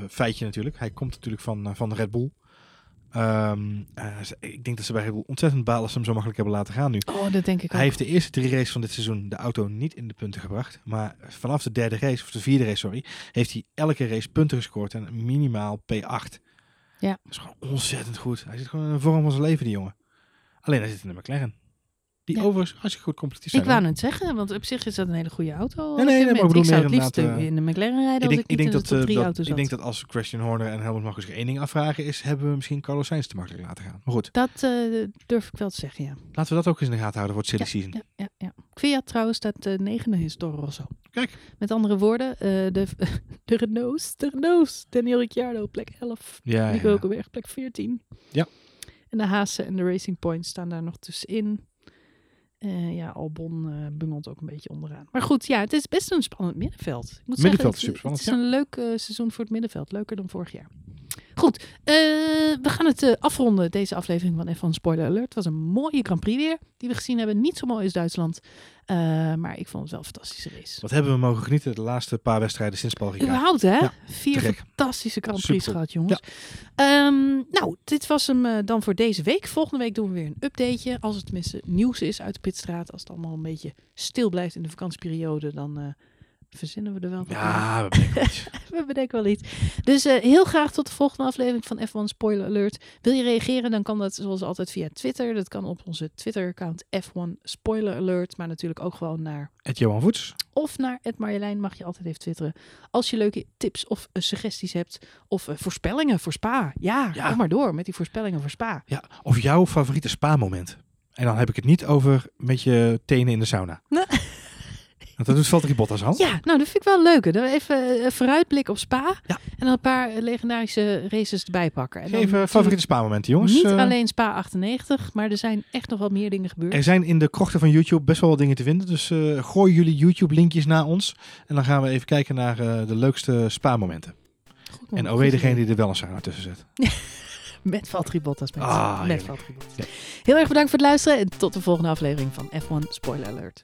B: feitje natuurlijk. Hij komt natuurlijk van, van de Red Bull. Ehm, eh, ik denk dat ze bij Red Bull ontzettend balen als ze hem zo makkelijk hebben laten gaan nu.
A: Oh, dat denk ik ook.
B: Hij heeft de eerste drie races van dit seizoen de auto niet in de punten gebracht. Maar vanaf de derde race, of de vierde race, sorry, heeft hij elke race punten gescoord en minimaal P8.
A: Ja.
B: Dat is gewoon ontzettend goed. Hij zit gewoon in de vorm van zijn leven, die jongen. Alleen hij zit in de McLaren. Die
A: Ja.
B: overigens hartstikke goed competitief zijn.
A: ik wou net zeggen, want op zich is dat een hele goede auto.
B: Nee, nee, nee, maar ik bedoel
A: ik zou
B: meer
A: het liefst
B: inderdaad, eh,
A: in de McLaren rijden
B: ik
A: als
B: denk,
A: ik
B: denk
A: de
B: dat, eh,
A: 3
B: dat-
A: auto's
B: ik denk dat als Christian Horner en Helmut Marko zich één ding afvragen is, hebben we misschien Carlos Sainz te makkelijk laten gaan. Maar goed,
A: Dat eh, durf ik wel te zeggen, ja.
B: laten we dat ook eens in de gaten houden voor het silly season.
A: Ja, ja, ja. Trouwens staat uh, negende is Toro Rosso.
B: Kijk.
A: Met andere woorden, eh, de, de Renaults, de Renaults, Daniel Ricciardo, plek 11.
B: Ja,
A: Nico
B: ja.
A: Hulkenberg, plek 14.
B: Ja.
A: En de Haase en de Racing Point staan daar nog tussenin. Eh ja, Albon eh, bungelt ook een beetje onderaan. Maar goed, ja, het is best een spannend middenveld. Ik moet
B: Middenveld
A: zeggen,
B: is
A: het, het
B: superspannend,
A: is een leuk eh, seizoen voor het middenveld. Leuker dan vorig jaar. Goed, eh, we gaan het eh, afronden, deze aflevering van F1 Spoiler Alert. Het was een mooie Grand Prix weer, die we gezien hebben. Niet zo mooi als Duitsland, eh, maar ik vond het wel een fantastische race.
B: Wat hebben we mogen genieten de laatste paar wedstrijden sinds Paul.
A: Überhaupt, hè?
B: Ja,
A: Vier fantastische Grand Prix gehad, jongens. Ehm, nou, dit was hem dan voor deze week. Volgende week doen we weer een updateje. Als het tenminste nieuws is uit de pitstraat. Als het allemaal een beetje stil blijft in de vakantieperiode, dan verzinnen we er wel.
B: Ja, we bedenken iets.
A: We bedenken wel iets. Dus eh, heel graag tot de volgende aflevering van F1 Spoiler Alert. Wil je reageren, dan kan dat zoals altijd via Twitter. Dat kan op onze Twitter-account F1 Spoiler Alert. Maar natuurlijk ook gewoon naar
B: Het Johan Voets.
A: of naar Ed Marjolein mag je altijd even twitteren. Als je leuke tips of eh, suggesties hebt. Of eh, voorspellingen voor Spa. Ja,
B: Ja.
A: kom maar door met die voorspellingen voor Spa.
B: Ja, of jouw favoriete spa-moment. En dan heb ik het niet over met je tenen in de sauna.
A: Nee.
B: Dat doet Valtteri Bottas al.
A: Ja, nou dat vind ik wel leuk. Dan even eh, vooruitblik op Spa.
B: Ja.
A: En dan een paar eh, legendarische races erbij pakken. En
B: Geef eh, favoriete spa-momenten, jongens.
A: Niet alleen Spa 98, maar er zijn echt nog wel meer dingen gebeurd.
B: Er zijn in de krochten van YouTube best wel wat dingen te vinden. Dus eh, gooi jullie YouTube-linkjes naar ons. En dan gaan we even kijken naar eh, de leukste spa-momenten.
A: Goed, man.
B: En
A: Goed
B: OW degene
A: idee.
B: die er wel een sauna tussen zet.
A: Met Valtteri Bottas. Met,
B: Ah,
A: met
B: heerlijk.
A: Valtteri Bottas. Heel erg bedankt voor het luisteren en tot de volgende aflevering van F1 Spoiler Alert.